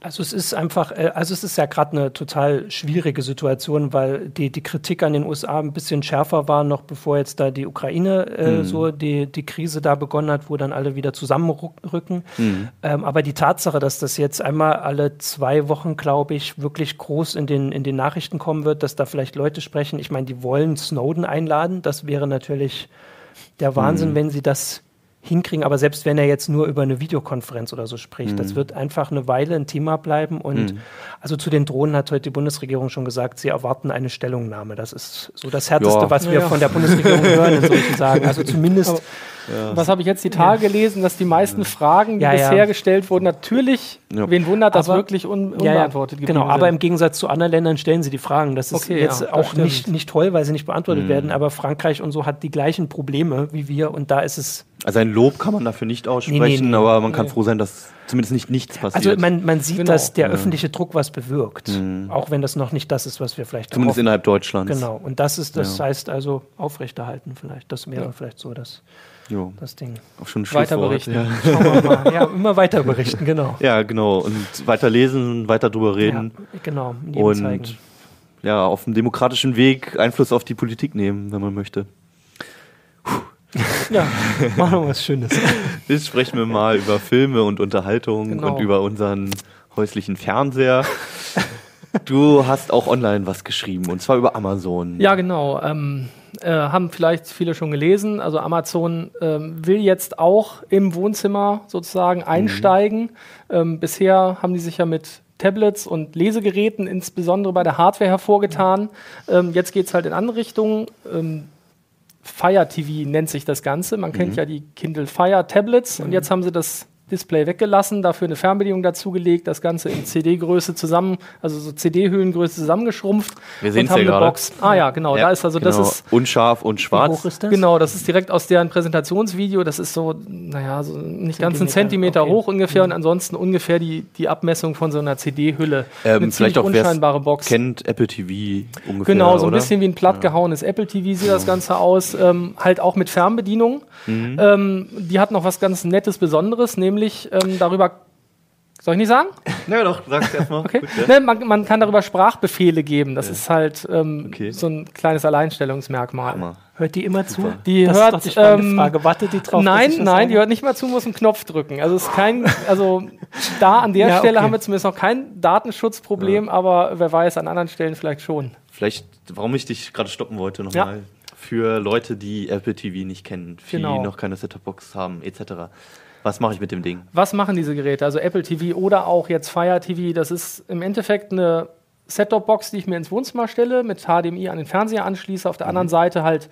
Also es ist einfach, äh, also es ist ja gerade eine total schwierige Situation, weil die, die Kritik an den USA ein bisschen schärfer war, noch bevor jetzt da die Ukraine äh, mhm. so die, die Krise da begonnen hat, wo dann alle wieder zusammenrücken. Mhm. Ähm, aber die Tatsache, dass das jetzt einmal alle zwei Wochen, glaube ich, wirklich groß in den, in den Nachrichten kommen wird, dass da vielleicht Leute sprechen, ich meine, die wollen Snowden einladen, das wäre natürlich der Wahnsinn, mhm. wenn sie das hinkriegen. Aber selbst wenn er jetzt nur über eine Videokonferenz oder so spricht, mhm. das wird einfach eine Weile ein Thema bleiben. Und mhm. also zu den Drohnen hat heute die Bundesregierung schon gesagt, sie erwarten eine Stellungnahme. Das ist so das Härteste, ja. was wir ja. von der Bundesregierung hören *laughs* in solchen Sagen. Also zumindest. Aber ja. Was habe ich jetzt die Tage gelesen, dass die meisten Fragen, die bisher gestellt wurden, natürlich, wen wundert, dass wirklich un unbeantwortet ja, Genau, aber im Gegensatz zu anderen Ländern stellen sie die Fragen. Das ist okay, jetzt auch nicht, nicht toll, weil sie nicht beantwortet mhm. werden, aber Frankreich und so hat die gleichen Probleme wie wir und da ist es also ein Lob kann man dafür nicht aussprechen, nee, nee, nee, aber man kann froh sein, dass zumindest nicht nichts passiert. Also man, man sieht, genau. dass der ja. öffentliche Druck was bewirkt, mhm. auch wenn das noch nicht das ist, was wir vielleicht Zumindest innerhalb Deutschlands. Genau, und das ist, das ja. heißt also aufrechterhalten vielleicht. Das wäre ja. vielleicht so das, das Ding. Auch schon weiter berichten. Ja. *laughs* Schauen wir mal. ja, immer weiter berichten, genau. *laughs* Ja, genau. Und weiter lesen, weiter drüber reden. Ja, genau. Und zeigen. ja, auf dem demokratischen Weg Einfluss auf die Politik nehmen, wenn man möchte. Ja, machen wir was Schönes. *laughs* Jetzt sprechen wir mal über Filme und Unterhaltung genau. und über unseren häuslichen Fernseher. du hast auch online was geschrieben und zwar über Amazon. Ja, genau. Ähm, äh, haben vielleicht viele schon gelesen. Also Amazon ähm, will jetzt auch im Wohnzimmer sozusagen mhm. einsteigen. Mhm. Ähm, bisher haben die sich ja mit Tablets und Lesegeräten insbesondere bei der Hardware hervorgetan. Ähm, jetzt geht es halt in andere Richtungen. Ähm, Fire TV nennt sich das Ganze. Man mhm. kennt ja die Kindle Fire Tablets mhm. und jetzt haben sie das Display weggelassen, dafür eine Fernbedienung dazugelegt, das Ganze in CD-Größe zusammen, also so CD-Höhlengröße zusammengeschrumpft. Wir sehen es ja gerade. Box. Ah ja, genau, ja, da ist also genau. das ist unscharf und schwarz. Wie hoch ist das? Genau, das ist direkt aus deren Präsentationsvideo. Das ist so, naja, so nicht ganz einen Zentimeter okay. hoch ungefähr mhm. und ansonsten ungefähr die, die Abmessung von so einer CD-Hülle. Ähm, eine vielleicht auch unscheinbare Box. Kennt Apple TV ungefähr. Genau, so ein oder? bisschen wie ein plattgehauenes ja. Apple TV sieht das Ganze aus, ähm, halt auch mit Fernbedienung. Mhm. Ähm, die hat noch was ganz Nettes, Besonderes, nämlich nämlich ähm, darüber. Soll ich nicht sagen? *laughs* Ja, doch, sag's erstmal. Okay. Gut, ja. ne, man, man, kann darüber Sprachbefehle geben. Das ja. ist halt ähm, okay. so ein kleines Alleinstellungsmerkmal. Hammer. Hört die immer zu? Die das hört. Ist doch die ähm, Frage. Wartet die drauf? Nein, nein, die hört nicht mal zu, muss einen Knopf drücken. Also ist kein, also da an der *laughs* ja, Stelle okay. haben wir zumindest noch kein Datenschutzproblem, ja. aber wer weiß, an anderen Stellen vielleicht schon. Vielleicht, warum ich dich gerade stoppen wollte nochmal. Ja. Für Leute, die Apple TV nicht kennen, die genau. noch keine Setup-Box haben, etc. Was mache ich mit dem Ding? Was machen diese Geräte? Also Apple TV oder auch jetzt Fire TV, das ist im Endeffekt eine Set-Top-Box, die ich mir ins Wohnzimmer stelle, mit HDMI an den Fernseher anschließe, auf der mhm. anderen Seite halt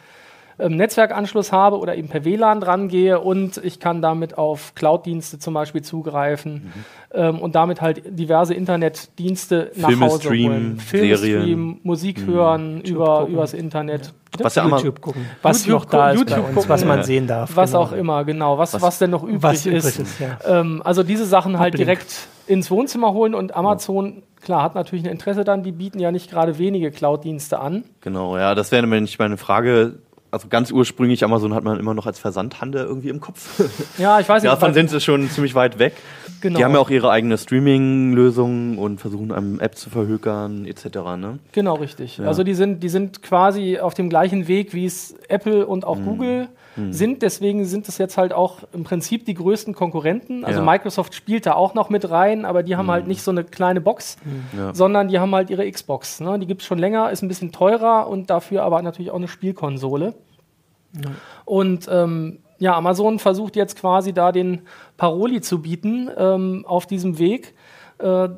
ähm, Netzwerkanschluss habe oder eben per WLAN dran gehe und ich kann damit auf Cloud-Dienste zum Beispiel zugreifen mhm. ähm, und damit halt diverse Internetdienste Filme nach Hause streamen, holen. Filme streamen, Musik mhm. hören über, übers Internet. Ja. Was ja YouTube gucken. Was YouTube noch da ist YouTube bei uns, gucken, was man sehen darf. Was genau. auch immer, genau. Was, was, was denn noch übrig was ist. ist ja. ähm, also diese Sachen halt Uplink. direkt ins Wohnzimmer holen und Amazon klar, hat natürlich ein Interesse dann, die bieten ja nicht gerade wenige Cloud-Dienste an. Genau, ja, das wäre nämlich meine Frage also ganz ursprünglich Amazon hat man immer noch als Versandhandel irgendwie im Kopf. *laughs* Ja, ich weiß nicht. Davon sind sie schon ziemlich weit weg. Genau. Die haben ja auch ihre eigene Streaming-Lösung und versuchen einem App zu verhökern etc. Ne? Genau, richtig. Ja. Also die sind, die sind quasi auf dem gleichen Weg, wie es Apple und auch mhm. Google mhm. sind. Deswegen sind es jetzt halt auch im Prinzip die größten Konkurrenten. Also ja. Microsoft spielt da auch noch mit rein, aber die haben mhm. halt nicht so eine kleine Box, mhm. ja. sondern die haben halt ihre Xbox. Ne? Die gibt es schon länger, ist ein bisschen teurer und dafür aber natürlich auch eine Spielkonsole. Ja. Und ähm, ja, Amazon versucht jetzt quasi da den Paroli zu bieten ähm, auf diesem Weg. Äh,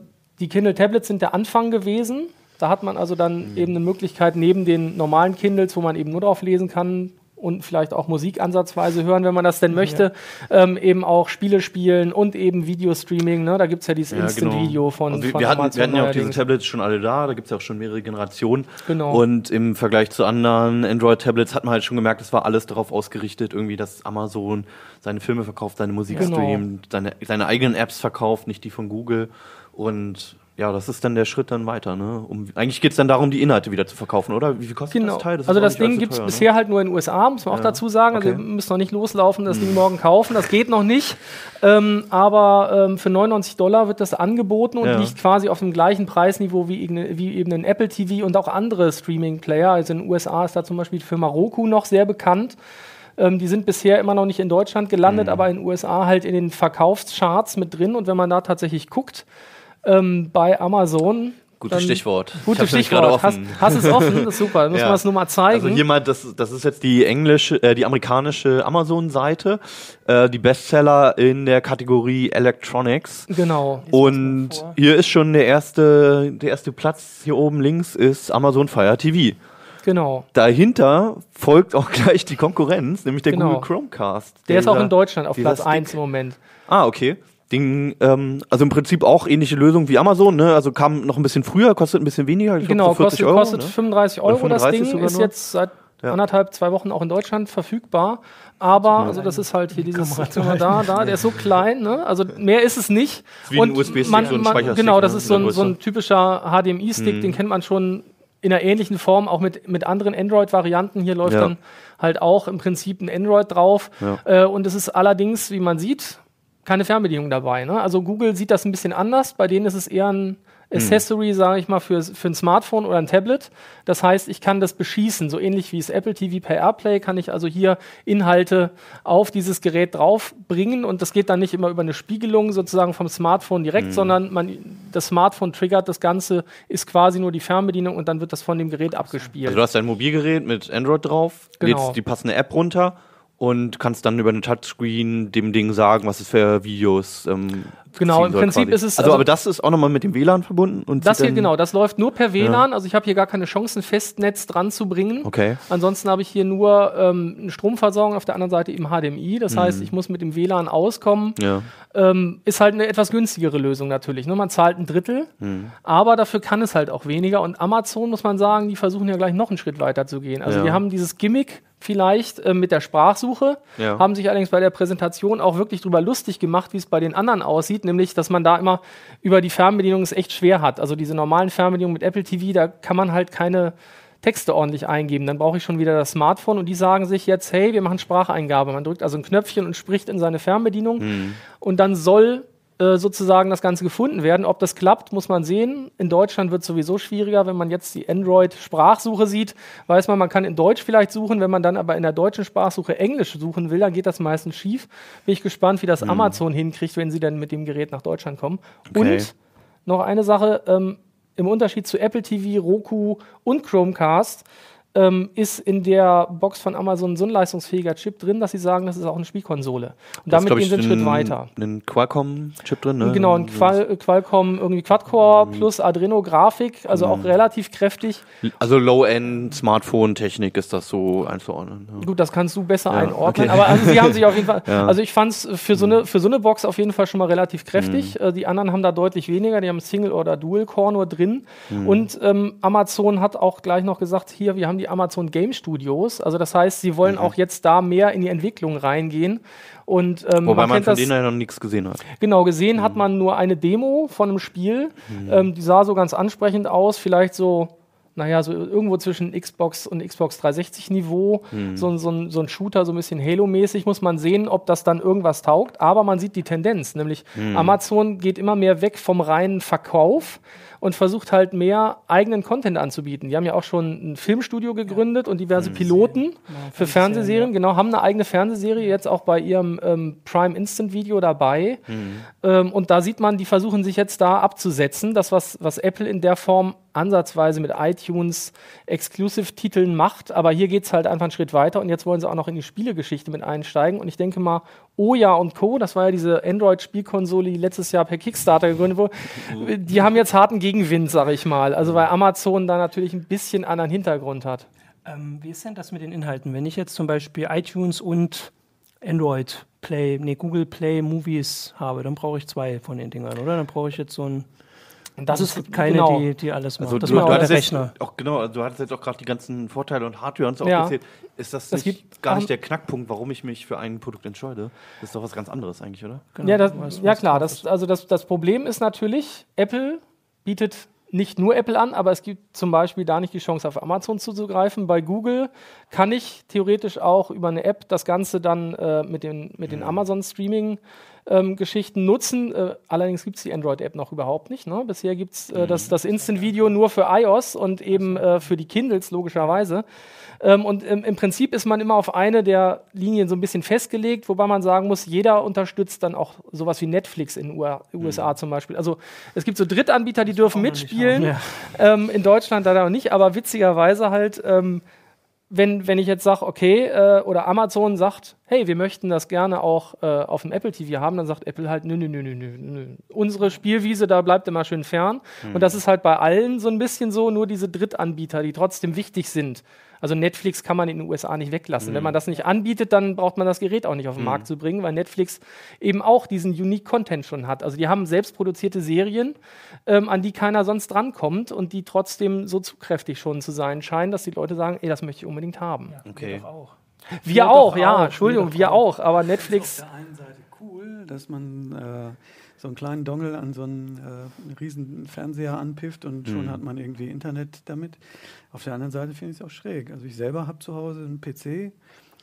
die Kindle Tablets sind der Anfang gewesen. Da hat man also dann mhm. eben eine Möglichkeit, neben den normalen Kindles, wo man eben nur drauf lesen kann, und vielleicht auch Musik ansatzweise hören, wenn man das denn möchte, ja. ähm, eben auch Spiele spielen und eben Videostreaming. Ne? Da gibt es ja dieses ja, Instant-Video genau. von, also wir, von wir hatten, wir hatten ja auch diese Tablets schon alle da, da gibt es ja auch schon mehrere Generationen. Genau. Und im Vergleich zu anderen Android-Tablets hat man halt schon gemerkt, es war alles darauf ausgerichtet, irgendwie, dass Amazon seine Filme verkauft, seine Musik genau. streamt, seine, seine eigenen Apps verkauft, nicht die von Google. Und ja, das ist dann der Schritt dann weiter. Ne? Um, eigentlich geht es dann darum, die Inhalte wieder zu verkaufen, oder? Wie viel kostet genau. das Teil? Das also das Ding gibt es ne? bisher halt nur in den USA, muss man ja. auch dazu sagen. Also okay. Also wir müssen noch nicht loslaufen, das hm. Ding morgen kaufen. Das geht noch nicht. Ähm, aber ähm, für 99 Dollar wird das angeboten und ja. liegt quasi auf dem gleichen Preisniveau wie, wie eben ein Apple TV und auch andere Streaming-Player. Also in den USA ist da zum Beispiel die Firma Roku noch sehr bekannt. Ähm, die sind bisher immer noch nicht in Deutschland gelandet, mhm. aber in den USA halt in den Verkaufscharts mit drin. Und wenn man da tatsächlich guckt, ähm, bei Amazon. Gutes Stichwort. Gutes Stichwort. Hast, hast es offen? *laughs* Das ist super. Dann müssen ja. wir es nur mal zeigen. Also hier mal, das, das ist jetzt die englische, äh, die amerikanische Amazon-Seite. Äh, die Bestseller in der Kategorie Electronics. Genau. Und hier ist schon der erste, der erste Platz hier oben links ist Amazon Fire TV. Genau. Dahinter folgt auch *laughs* gleich die Konkurrenz, nämlich der genau. Google Chromecast. Der, der ist auch in Deutschland auf Platz 1 im Moment. Ah, okay. Ding, ähm, also im Prinzip auch ähnliche Lösung wie Amazon, ne? Also kam noch ein bisschen früher, kostet ein bisschen weniger. Ich genau, glaub, so kostet, Euro, kostet ne? 35 Euro 35 das Ding, ist jetzt seit ja. anderthalb, zwei Wochen auch in Deutschland verfügbar. Aber, also das ist halt hier dieses Kamera *laughs* da, da, der ist so klein, ne? Also mehr ist es nicht. Wie und ein USB-Stick, so ein man, Genau, das ne? ist so ein, so ein typischer HDMI-Stick, mhm. den kennt man schon in einer ähnlichen Form, auch mit, mit anderen Android-Varianten. Hier läuft ja. dann halt auch im Prinzip ein Android drauf. Ja. Äh, und es ist allerdings, wie man sieht, keine Fernbedienung dabei. Ne? Also Google sieht das ein bisschen anders. Bei denen ist es eher ein Accessory, mhm. sage ich mal, für, für ein Smartphone oder ein Tablet. Das heißt, ich kann das beschießen, so ähnlich wie es Apple TV per Airplay, kann ich also hier Inhalte auf dieses Gerät draufbringen und das geht dann nicht immer über eine Spiegelung sozusagen vom Smartphone direkt, mhm. sondern man, das Smartphone triggert das Ganze, ist quasi nur die Fernbedienung und dann wird das von dem Gerät abgespielt. Also du hast ein Mobilgerät mit Android drauf, genau. lädst die passende App runter und kannst dann über eine Touchscreen dem Ding sagen, was es für Videos ähm, Genau, im Prinzip quasi. ist es. Also, also, aber das ist auch nochmal mit dem WLAN verbunden und das hier genau, das läuft nur per WLAN. Ja. Also ich habe hier gar keine Chance, ein Festnetz dran zu bringen. Okay. Ansonsten habe ich hier nur ähm, eine Stromversorgung auf der anderen Seite eben HDMI. Das mhm. heißt, ich muss mit dem WLAN auskommen. Ja. Ähm, ist halt eine etwas günstigere Lösung natürlich. Ne? Man zahlt ein Drittel, mhm. aber dafür kann es halt auch weniger. Und Amazon muss man sagen, die versuchen ja gleich noch einen Schritt weiter zu gehen. Also ja. die haben dieses Gimmick vielleicht äh, mit der Sprachsuche, ja. haben sich allerdings bei der Präsentation auch wirklich drüber lustig gemacht, wie es bei den anderen aussieht, nämlich, dass man da immer über die Fernbedienung es echt schwer hat. Also diese normalen Fernbedienungen mit Apple TV, da kann man halt keine Texte ordentlich eingeben. Dann brauche ich schon wieder das Smartphone und die sagen sich jetzt, hey, wir machen Spracheingabe. Man drückt also ein Knöpfchen und spricht in seine Fernbedienung mhm. und dann soll äh, sozusagen das Ganze gefunden werden. Ob das klappt, muss man sehen. In Deutschland wird es sowieso schwieriger, wenn man jetzt die Android-Sprachsuche sieht. Weiß man, man kann in Deutsch vielleicht suchen, wenn man dann aber in der deutschen Sprachsuche Englisch suchen will, dann geht das meistens schief. Bin ich gespannt, wie das mhm. Amazon hinkriegt, wenn sie dann mit dem Gerät nach Deutschland kommen. Okay. Und noch eine Sache, ähm, im Unterschied zu Apple TV, Roku und Chromecast ähm, ist in der Box von Amazon so ein leistungsfähiger Chip drin, dass sie sagen, das ist auch eine Spielkonsole. Und das damit gehen sie einen Schritt weiter. Ein Qualcomm-Chip drin, ne? Genau, ein Qual Qualcomm irgendwie Quad-Core mhm. plus Adreno-Grafik, also mhm. auch relativ kräftig. Also Low-End-Smartphone-Technik ist das so einzuordnen. Ja. Gut, das kannst du besser ja, einordnen, okay. aber also, sie haben sich auf jeden *laughs* Fall, ja. also ich fand es für, so eine, für so eine Box auf jeden Fall schon mal relativ kräftig. Mhm. Äh, die anderen haben da deutlich weniger, die haben Single- oder Dual-Core nur drin. Mhm. Und ähm, Amazon hat auch gleich noch gesagt, hier, wir haben die die Amazon Game Studios. Also das heißt, sie wollen mhm. auch jetzt da mehr in die Entwicklung reingehen. Und, ähm, Wobei man, man von das, denen ja noch nichts gesehen hat. Genau, gesehen mhm. hat man nur eine Demo von einem Spiel. Mhm. Ähm, die sah so ganz ansprechend aus, vielleicht so naja, so irgendwo zwischen Xbox und Xbox 360 Niveau, mhm. so, so, so, ein Shooter, so ein bisschen Halo-mäßig, muss man sehen, ob das dann irgendwas taugt. Aber man sieht die Tendenz, nämlich mhm. Amazon geht immer mehr weg vom reinen Verkauf und versucht halt mehr eigenen Content anzubieten. Die haben ja auch schon ein Filmstudio gegründet ja. und diverse Piloten ja, für Fernsehserien. Ja. Genau, haben eine eigene Fernsehserie jetzt auch bei ihrem ähm, Prime Instant Video dabei. Mhm. Ähm, und da sieht man, die versuchen sich jetzt da abzusetzen. Das, was, was Apple in der Form ansatzweise mit iTunes Exclusive-Titeln macht. Aber hier geht es halt einfach einen Schritt weiter und jetzt wollen sie auch noch in die Spielegeschichte mit einsteigen. Und ich denke mal, Oya und Co., das war ja diese Android-Spielkonsole, die letztes Jahr per Kickstarter gegründet wurde, die haben jetzt harten Gegenwind, sag ich mal. Also weil Amazon da natürlich ein bisschen anderen Hintergrund hat. Ähm, wie ist denn das mit den Inhalten? Wenn ich jetzt zum Beispiel iTunes und Android Play, nee, Google Play Movies habe, dann brauche ich zwei von den Dingern, oder? Dann brauche ich jetzt so ein das es gibt keine, genau. die, die alles macht. Also das du, macht du der Rechner. Auch, genau, also du hattest jetzt auch gerade die ganzen Vorteile und Hardware und so ja. aufgezählt. Ist das, das nicht gar nicht der Knackpunkt, warum ich mich für ein Produkt entscheide? Das ist doch was ganz anderes eigentlich, oder? Genau. Ja, das, ja klar. Das, also das, das Problem ist natürlich, Apple bietet nicht nur Apple an, aber es gibt zum Beispiel da nicht die Chance, auf Amazon zuzugreifen. Bei Google kann ich theoretisch auch über eine App das Ganze dann äh, mit den, mit den. Amazon Streaming ähm, Geschichten nutzen. Äh, allerdings gibt es die Android-App noch überhaupt nicht. Ne? Bisher gibt es äh, das, mhm. das Instant-Video nur für iOS und eben äh, für die Kindles logischerweise. Ähm, und ähm, im Prinzip ist man immer auf eine der Linien so ein bisschen festgelegt, wobei man sagen muss, jeder unterstützt dann auch sowas wie Netflix in den USA mhm. zum Beispiel. Also es gibt so Drittanbieter, die dürfen mitspielen. Haben, ja. ähm, in Deutschland leider noch nicht, aber witzigerweise halt ähm, wenn, wenn ich jetzt sage, okay, äh, oder Amazon sagt, hey, wir möchten das gerne auch äh, auf dem Apple TV haben, dann sagt Apple halt, nö, nö, nö, nö, nö. Unsere Spielwiese, da bleibt immer schön fern. Mhm. Und das ist halt bei allen so ein bisschen so, nur diese Drittanbieter, die trotzdem wichtig sind. Also Netflix kann man in den USA nicht weglassen. Mhm. Wenn man das nicht anbietet, dann braucht man das Gerät auch nicht auf den mhm. Markt zu bringen, weil Netflix eben auch diesen Unique Content schon hat. Also die haben selbst produzierte Serien, ähm, an die keiner sonst drankommt und die trotzdem so zugkräftig schon zu sein scheinen, dass die Leute sagen, ey, das möchte ich unbedingt haben. Ja, okay. Wir auch. Wir, wir auch, ja, auch, Entschuldigung, wir, wir auch, aber Netflix. auf der einen Seite cool, dass man äh, so einen kleinen Dongle an so einen äh, riesen Fernseher anpifft und mhm. schon hat man irgendwie Internet damit. Auf der anderen Seite finde ich es auch schräg. Also ich selber habe zu Hause einen PC,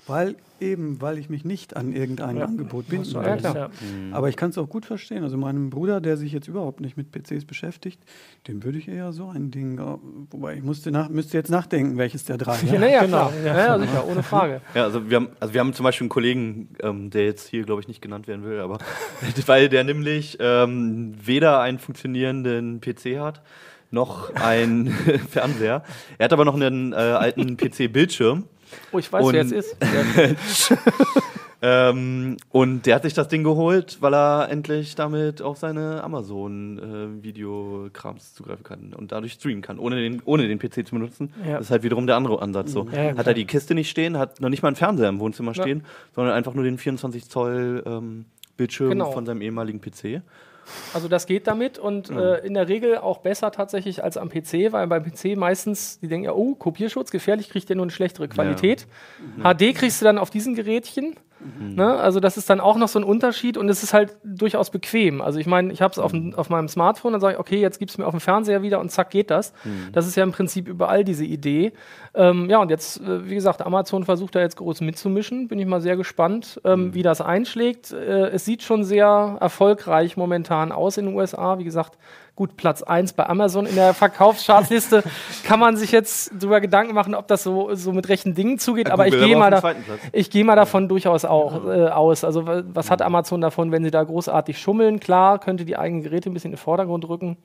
Weil eben, weil ich mich nicht an irgendein ja. Angebot binden will. Ja, mhm. Aber ich kann es auch gut verstehen. Also meinem Bruder, der sich jetzt überhaupt nicht mit PCs beschäftigt, dem würde ich eher so ein Ding, äh, wobei ich musste, nach, müsste jetzt nachdenken, welches der drei. Ja, ja, genau. Ja, ja, sicher, ohne Frage. *laughs* Ja, also wir haben, also wir haben zum Beispiel einen Kollegen, ähm, der jetzt hier, glaube ich, nicht genannt werden will, aber *laughs* weil der nämlich ähm, weder einen funktionierenden PC hat, noch einen *laughs* Fernseher. Er hat aber noch einen äh, alten PC-Bildschirm. Oh, ich weiß, und, wer es ist. *laughs* ähm, und der hat sich das Ding geholt, weil er endlich damit auf seine Amazon-Videokrams äh, zugreifen kann und dadurch streamen kann, ohne den, ohne den PC zu benutzen. Ja. Das ist halt wiederum der andere Ansatz. So. Ja, hat er die Kiste nicht stehen, hat noch nicht mal einen Fernseher im Wohnzimmer stehen, sondern einfach nur den 24 Zoll ähm, Bildschirm genau. von seinem ehemaligen PC. Also das geht damit und ja. äh, in der Regel auch besser tatsächlich als am PC, weil beim PC meistens, die denken ja, oh, Kopierschutz, gefährlich, kriegt ihr nur eine schlechtere Qualität. Ja. Mhm. HD kriegst du dann auf diesen Gerätchen. Mhm. Ne? Also das ist dann auch noch so ein Unterschied und es ist halt durchaus bequem. Also ich meine, ich habe es auf, mhm. auf meinem Smartphone, dann sage ich, okay, jetzt gib's mir auf dem Fernseher wieder und zack geht das. Mhm. Das ist ja im Prinzip überall diese Idee. Ähm, ja, und jetzt, äh, wie gesagt, Amazon versucht da jetzt groß mitzumischen. Bin ich mal sehr gespannt, ähm, mhm. wie das einschlägt. Äh, es sieht schon sehr erfolgreich momentan aus in den USA. Wie gesagt, Gut, Platz 1 bei Amazon in der Verkaufschartliste *laughs* kann man sich jetzt darüber Gedanken machen, ob das so, so mit rechten Dingen zugeht, ja, aber ich gehe mal, da, geh mal davon durchaus auch äh, aus. Also was hat Amazon davon, wenn sie da großartig schummeln? Klar, könnte die eigenen Geräte ein bisschen in den Vordergrund rücken.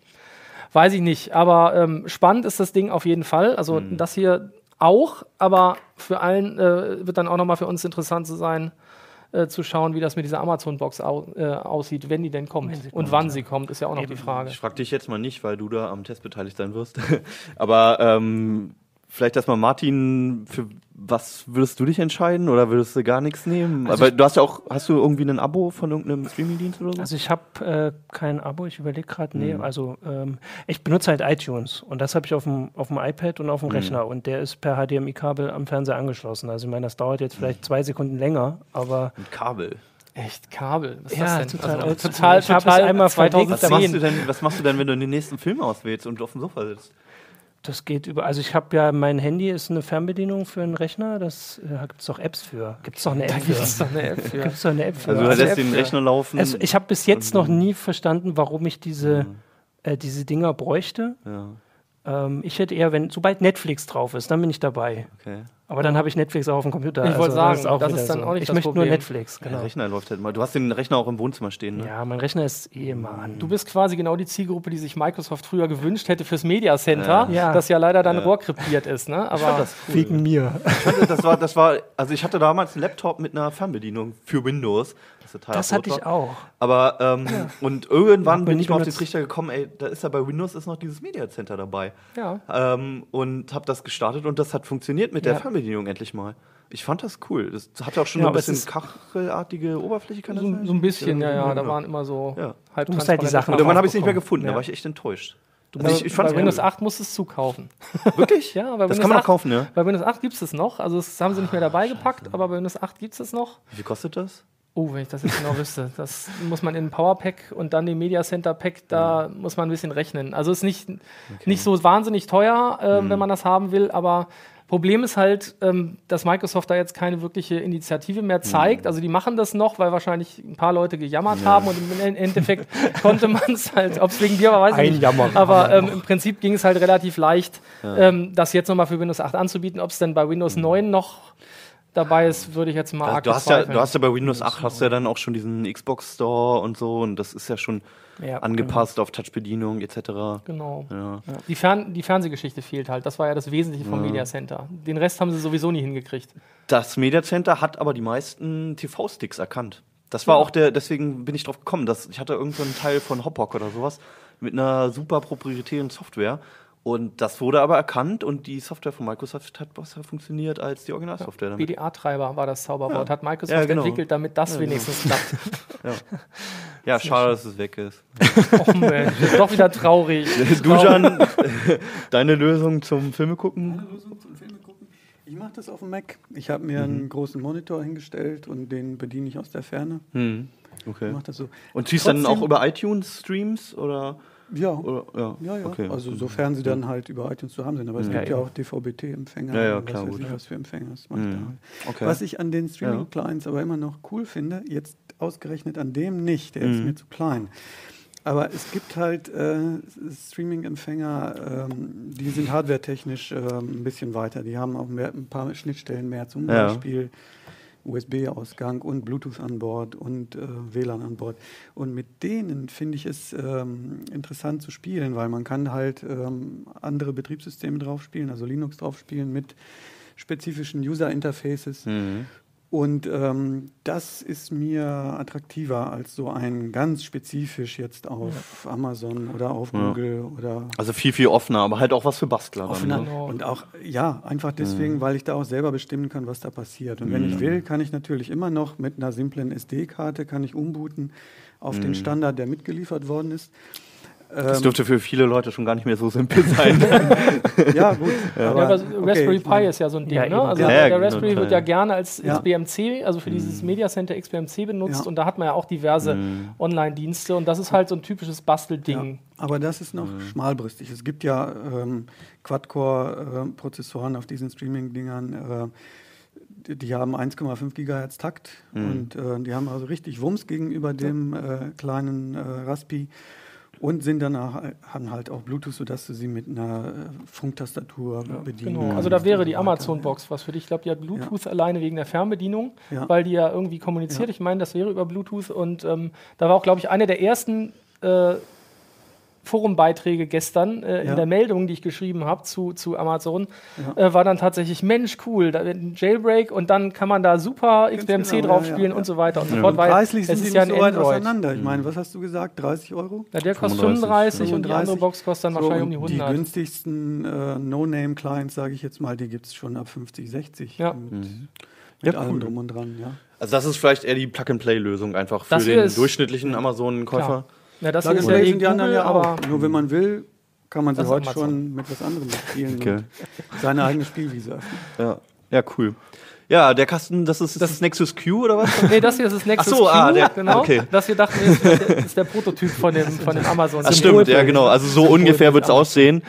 Weiß ich nicht, aber ähm, spannend ist das Ding auf jeden Fall. Also mhm. das hier auch, aber für allen äh, wird dann auch nochmal für uns interessant zu sein, äh, zu schauen, wie das mit dieser Amazon-Box au äh, aussieht, wenn die denn kommt. und kommt, wann ja. sie kommt, ist ja auch noch die Frage. Ich frage dich jetzt mal nicht, weil du da am Test beteiligt sein wirst. *laughs* Aber ähm, vielleicht erstmal Martin, für was würdest du dich entscheiden oder würdest du gar nichts nehmen? Also Aber du hast ja auch, hast du irgendwie ein Abo von irgendeinem Streamingdienst oder so? Also ich habe äh, kein Abo, ich überlege gerade, nee, mhm. also ähm, ich benutze halt iTunes und das habe ich auf dem, auf dem iPad und auf dem mhm. Rechner und der ist per HDMI-Kabel am Fernseher angeschlossen. Also ich meine, das dauert jetzt vielleicht zwei Sekunden länger, aber... Ein Kabel? Echt Kabel? Was ist ja, das denn? Total, also, total, ich total einmal 2010. Was machst, du denn, was machst du denn, wenn du den nächsten Film auswählst und auf dem Sofa sitzt? Das geht über. Also ich habe ja, mein Handy ist eine Fernbedienung für einen Rechner. Das äh, gibt es doch Apps für. Gibt es doch eine App für. Gibt's doch eine App für. gibt's doch eine App für. Also du lässt den Rechner laufen. Also ich habe bis jetzt noch nie verstanden, warum ich diese, mhm. äh, diese Dinger bräuchte. Ja. Ähm, ich hätte eher, wenn, sobald Netflix drauf ist, dann bin ich dabei. Okay. Aber dann habe ich Netflix auch auf dem Computer. Ich wollte also, sagen, das ist, auch das ist dann so. auch nicht Ich möchte Problem. nur Netflix, genau. Der Rechner läuft halt mal. Du hast den Rechner auch im Wohnzimmer stehen, ne? Ja, mein Rechner ist eh an. Du bist quasi genau die Zielgruppe, die sich Microsoft früher gewünscht hätte fürs Media Center, ja. das ja leider dann ja. rohrkrepiert ist, ne? Aber das cool. wegen mir. Das war, das war, also ich hatte damals einen Laptop mit einer Fernbedienung für Windows. Das, das hatte ich auch. Aber ähm, ja. und irgendwann bin ich mal auf den Trichter gekommen, ey, da ist ja bei Windows ist noch dieses Media Center dabei. Ja. Ähm, und habe das gestartet und das hat funktioniert mit der Fernbedienung endlich mal. Ich fand das cool. Das hatte auch schon ja, ein bisschen kachelartige Oberfläche, kann das so, sein? So ein bisschen, ja, ja. Da waren immer so ja. halb Du musst halt die Sachen Und irgendwann habe ich es nicht mehr gefunden. Da war ich echt enttäuscht. Du also ich, ich bei Windows 8 musst du es zukaufen. *laughs* Wirklich? ja, bei das Windows kann man 8, kaufen, ja. Bei Windows 8 gibt es es noch. Also das haben sie nicht mehr dabei gepackt, aber bei Windows 8 gibt es es noch. Wie viel kostet das? Oh, wenn ich das jetzt genau *laughs* wüsste. Das muss man in ein Powerpack und dann den Media Center Pack, da ja. muss man ein bisschen rechnen. Also ist nicht, okay. nicht so wahnsinnig teuer, äh, mhm. wenn man das haben will, aber Problem ist halt, ähm, dass Microsoft da jetzt keine wirkliche Initiative mehr zeigt. Mhm. Also die machen das noch, weil wahrscheinlich ein paar Leute gejammert ja. haben und im Endeffekt *laughs* konnte man es halt, ob es wegen dir war, weiß ich nicht. Jammer, Aber ähm, im Prinzip ging es halt relativ leicht, ja. ähm, das jetzt nochmal für Windows 8 anzubieten. Ob es denn bei Windows mhm. 9 noch dabei ist, würde ich jetzt mal arg du hast ja, Du hast ja bei Windows 8 hast ja dann auch schon diesen Xbox Store und so und das ist ja schon ja, angepasst genau. auf Touchbedienung etc. Genau. Ja. Ja. Die, Fern die Fernsehgeschichte fehlt halt. Das war ja das Wesentliche vom Media Center. Den Rest haben sie sowieso nie hingekriegt. Das Media Center hat aber die meisten TV-Sticks erkannt. Das war auch der, deswegen bin ich drauf gekommen, dass ich hatte irgendeinen Teil von Hoppock oder sowas mit einer super proprietären Software und das wurde aber erkannt und die Software von Microsoft hat besser funktioniert als die Originalsoftware. Ja, BDA-Treiber war das Zauberwort, ja. hat Microsoft ja, genau. entwickelt, damit das wenigstens genau. klappt. *laughs* ja, schade, dass es weg ist. *laughs* oh Mensch, doch wieder traurig. *laughs* Du, Jan, deine Lösung zum Filme gucken? Meine Lösung zum Filme gucken? Ich mache das auf dem Mac. Ich habe mir mhm. einen großen Monitor hingestellt und den bediene ich aus der Ferne. Mhm. Okay. Ich mach das so. Und ziehst du dann auch über iTunes-Streams oder? Ja, Oder, ja. ja, ja. Okay. Also sofern sie dann halt über iTunes zu haben sind. Aber es gibt ja auch DVB-T-Empfänger. Ja, ja, klar. Was, ich, was für Empfänger das macht mhm. okay. Was ich an den Streaming-Clients aber immer noch cool finde, jetzt ausgerechnet an dem nicht, der mhm. ist mir zu klein. Aber es gibt halt äh, Streaming-Empfänger, ähm, die sind hardwaretechnisch äh, ein bisschen weiter. Die haben auch mehr, ein paar Schnittstellen mehr, zum. Beispiel USB-Ausgang und Bluetooth an Bord und äh, WLAN an Bord. Und mit denen finde ich es ähm, interessant zu spielen, weil man kann halt ähm, andere Betriebssysteme drauf spielen, also Linux drauf spielen mit spezifischen User-Interfaces. Mhm. Und ähm, das ist mir attraktiver als so ein ganz spezifisch jetzt auf ja. Amazon oder auf ja. Google oder. Also viel, viel offener, aber halt auch was für Bastler. Offener. Dann, ne? Und auch, ja, einfach deswegen, mhm. weil ich da auch selber bestimmen kann, was da passiert. Und mhm. wenn ich will, kann ich natürlich immer noch mit einer simplen SD-Karte kann ich umbooten auf mhm. den Standard, der mitgeliefert worden ist. Das dürfte für viele Leute schon gar nicht mehr so simpel sein. *laughs* ja, gut. Ja, aber, aber Raspberry okay, Pi ist ja so ein Ding. Ja, ne? Also ja, der, der Raspberry genau, wird ja gerne als XBMC, also für mhm. dieses Media Center XBMC benutzt. Und da hat man ja auch diverse mhm. Online-Dienste. Und das ist halt so ein typisches Bastelding. aber das ist noch mhm. schmalbrüstig. Es gibt ja ähm, Quad-Core-Prozessoren auf diesen Streaming-Dingern. Äh, die haben 1,5 Gigahertz Takt mhm. und äh, die haben also richtig Wumms gegenüber dem äh, kleinen äh, Raspi und sind danach haben halt auch Bluetooth, sodass du sie mit einer äh, Funktastatur ja, bedienen genau. Also da wäre die Amazon-Box was für dich. Ich glaube, die hat Bluetooth ja. alleine wegen der Fernbedienung, ja. weil die ja irgendwie kommuniziert. Ich meine, das wäre über Bluetooth und ähm, da war auch, glaube ich, eine der ersten äh, Forumbeiträge gestern äh, ja. in der Meldung, die ich geschrieben habe zu, zu Amazon, ja. äh, war dann tatsächlich Mensch cool, da wird ein Jailbreak und dann kann man da super XBMC genau, drauf spielen ja, und so weiter und so fort. Weil preislich sind es ist ja so weit auseinander. Ich meine, was hast du gesagt? 30 Euro? Ja, der kostet 35, 35 und die andere Box kostet dann so, wahrscheinlich um die 100. Die günstigsten äh, No-Name-Clients, sage ich jetzt mal, die gibt es schon ab 50, 60. Ja. Mit, mhm. mit allem cool. drum und dran, ja. Also das ist vielleicht eher die Plug-and-Play-Lösung einfach für das den durchschnittlichen Amazon-Käufer. Ja, das ist ja sind die anderen ja auch. Nur wenn man will, kann man sie heute schon mit was anderem spielen okay. und seine eigene Spielwiese öffnen. Ja. ja, cool. Ja, der Kasten, das ist das, ist Nexus Q oder was? *laughs* nee, das hier ist das Nexus Ach so, Q, ah, der, genau. Okay. Das hier dachten wir, ist, ist der Prototyp von dem, von dem Amazon. Das stimmt, ja genau. Also so ungefähr wird es aussehen.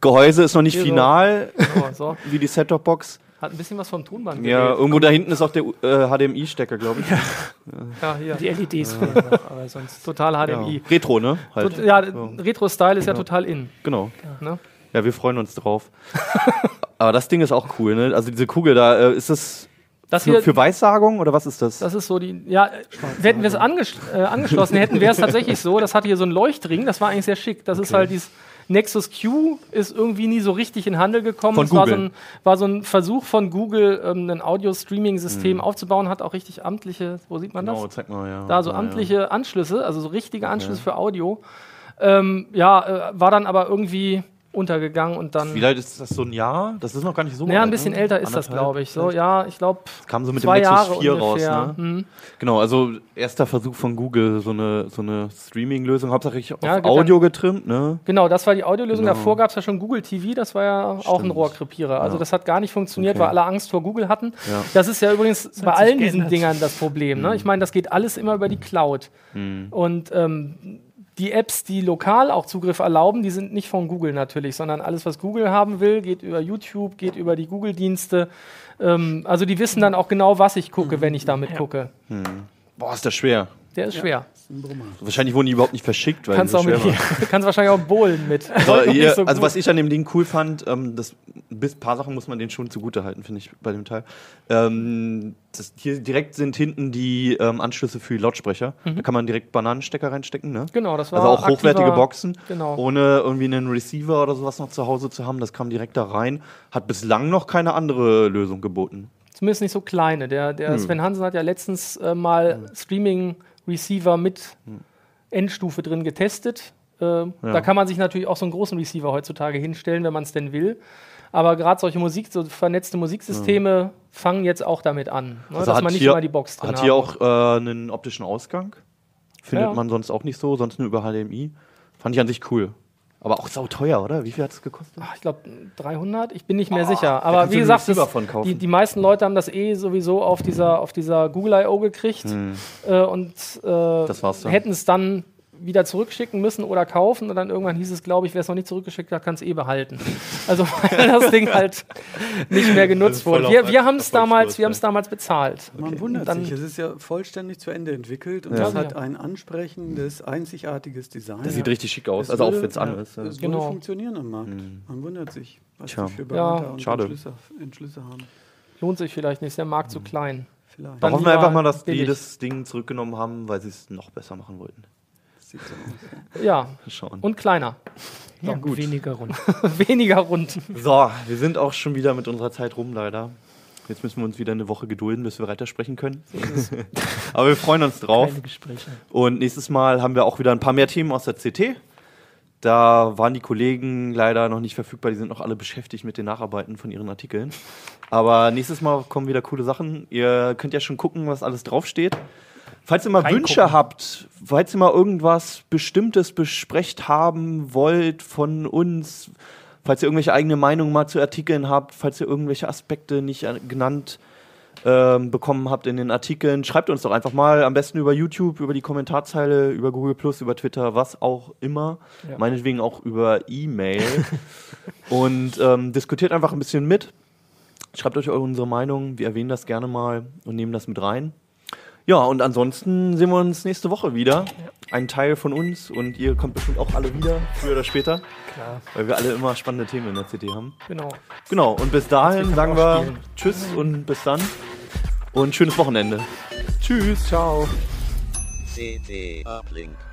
Gehäuse ist noch nicht final, so. so. wie die Set-Top-Box. Hat ein bisschen was vom Tonband. Ja, irgendwo da hinten ist auch der äh, HDMI-Stecker, glaube ich. Ja. ja. hier. Die LEDs fehlen noch, aber sonst total HDMI. Ja. Retro, ne? Halt. Ja, Retro-Style ist ja. total in. Genau. Ne? Ja, wir freuen uns drauf. *laughs* aber das Ding ist auch cool, ne? Also diese Kugel da, äh, ist das das für, für Weissagung oder was ist das? Das ist so die, ja, hätten wir es anges äh, angeschlossen hätten, wäre es tatsächlich so, das hatte hier so einen Leuchtring, das war eigentlich sehr schick. Das okay. ist halt dieses Nexus Q ist irgendwie nie so richtig in Handel gekommen. Von es Google. War, so ein, war so ein Versuch von Google, ähm, ein Audio-Streaming-System mhm. aufzubauen, hat auch richtig amtliche, wo sieht man genau, das? Zeig mal, ja. Da so amtliche ja. Anschlüsse, also so richtige Anschlüsse okay. für Audio. Ähm, ja, äh, war dann aber irgendwie untergegangen und dann. Wie alt ist das so ein Jahr? Das ist noch gar nicht so. Ja, ein bisschen ne? älter ist das, glaube ich. So, ja, ich glaube. Kam so mit dem Nexus Jahre 4 ungefähr. raus. Ne? Mhm. Genau, also erster Versuch von Google, so eine, so eine Streaming-Lösung, hauptsächlich auf ja, Audio getrimmt. Ne? Genau, das war die Audiolösung. Genau. Davor gab es ja schon Google TV, das war ja Stimmt. auch ein Rohrkrepierer. Also ja. das hat gar nicht funktioniert, okay. weil alle Angst vor Google hatten. Ja. Das ist ja übrigens das bei allen diesen Dingern das Problem. Ne? Mhm. Ich meine, das geht alles immer über die Cloud. Mhm. Und ähm, die Apps, die lokal auch Zugriff erlauben, die sind nicht von Google natürlich, sondern alles, was Google haben will, geht über YouTube, geht über die Google-Dienste. Ähm, also die wissen dann auch genau, was ich gucke, wenn ich damit ja. gucke. Hm. Boah, ist das schwer. Der ist ja. schwer. Wahrscheinlich wurden die überhaupt nicht verschickt, weil kannst, auch mit, *laughs* kannst wahrscheinlich auch bohlen mit. *laughs* Also, hier, so also was ich an dem Ding cool fand, ähm, das, ein paar Sachen muss man denen schon zugute halten, finde ich, bei dem Teil. Ähm, das, hier direkt sind hinten die ähm, Anschlüsse für die Lautsprecher. Mhm. Da kann man direkt Bananenstecker reinstecken, ne? Genau, das war Also auch hochwertige Boxen, genau. ohne irgendwie einen Receiver oder sowas noch zu Hause zu haben. Das kam direkt da rein. Hat bislang noch keine andere Lösung geboten. Zumindest nicht so kleine. Der, der hm. Sven Hansen hat ja letztens äh, mal hm. Streaming Receiver mit Endstufe drin getestet. Äh, ja. Da kann man sich natürlich auch so einen großen Receiver heutzutage hinstellen, wenn man es denn will. Aber gerade solche Musik, so vernetzte Musiksysteme ja. fangen jetzt auch damit an, ne, also dass man nicht hier, immer die Box drin hat. Hat hier auch äh, einen optischen Ausgang. Findet ja. man sonst auch nicht so, sonst nur über HDMI. Fand ich an sich cool. Aber auch sau teuer, oder? Wie viel hat es gekostet? Ach, ich glaube 300, ich bin nicht mehr oh, sicher. Aber wie gesagt, das, die, die meisten Leute haben das eh sowieso auf dieser, auf dieser Google I.O. gekriegt hm. äh, und äh, hätten es dann wieder zurückschicken müssen oder kaufen. Und dann irgendwann hieß es, glaube ich, wer es noch nicht zurückgeschickt hat, kann es eh behalten. Also *laughs* weil das Ding halt nicht mehr genutzt wurde. Wir, wir haben es damals, wir damals bezahlt. Man okay. wundert dann, sich, es ist ja vollständig zu Ende entwickelt und ja. es hat ein ansprechendes, einzigartiges Design. Das sieht richtig schick aus, es also würde, auch wenn es an ist. Es genau. würde funktionieren am Markt. Mhm. Man wundert sich, was Tja. die für Berater ja. und Schade. Entschlüsse, Entschlüsse haben. Lohnt sich vielleicht nicht, ist der Markt mhm. zu klein. Vielleicht. Dann hoffen wir einfach mal, dass billig. die das Ding zurückgenommen haben, weil sie es noch besser machen wollten. Sieht so aus. Ja, Schauen. und kleiner. Ja, gut. Weniger rund. *laughs* weniger rund. So, wir sind auch schon wieder mit unserer Zeit rum, leider. Jetzt müssen wir uns wieder eine Woche gedulden, bis wir weitersprechen können. *laughs* Aber wir freuen uns drauf. Keine Gespräche. Und nächstes Mal haben wir auch wieder ein paar mehr Themen aus der CT. Da waren die Kollegen leider noch nicht verfügbar, die sind noch alle beschäftigt mit den Nacharbeiten von ihren Artikeln. Aber nächstes Mal kommen wieder coole Sachen. Ihr könnt ja schon gucken, was alles draufsteht. Falls ihr mal Wünsche habt, falls ihr mal irgendwas Bestimmtes besprecht haben wollt von uns, falls ihr irgendwelche eigene Meinungen mal zu Artikeln habt, falls ihr irgendwelche Aspekte nicht genannt ähm, bekommen habt in den Artikeln, schreibt uns doch einfach mal, am besten über YouTube, über die Kommentarzeile, über Google Plus, über Twitter, was auch immer. Ja. Meinetwegen auch über E-Mail. *laughs* und ähm, diskutiert einfach ein bisschen mit. Schreibt euch unsere Meinung, wir erwähnen das gerne mal und nehmen das mit rein. Ja, und ansonsten sehen wir uns nächste Woche wieder. Ein Teil von uns und ihr kommt bestimmt auch alle wieder, früher oder später. Klar. Weil wir alle immer spannende Themen in der CT haben. Genau. Genau, und bis dahin sagen wir spielen. Tschüss und bis dann. Und schönes Wochenende. Tschüss. Ciao. CT Uplink.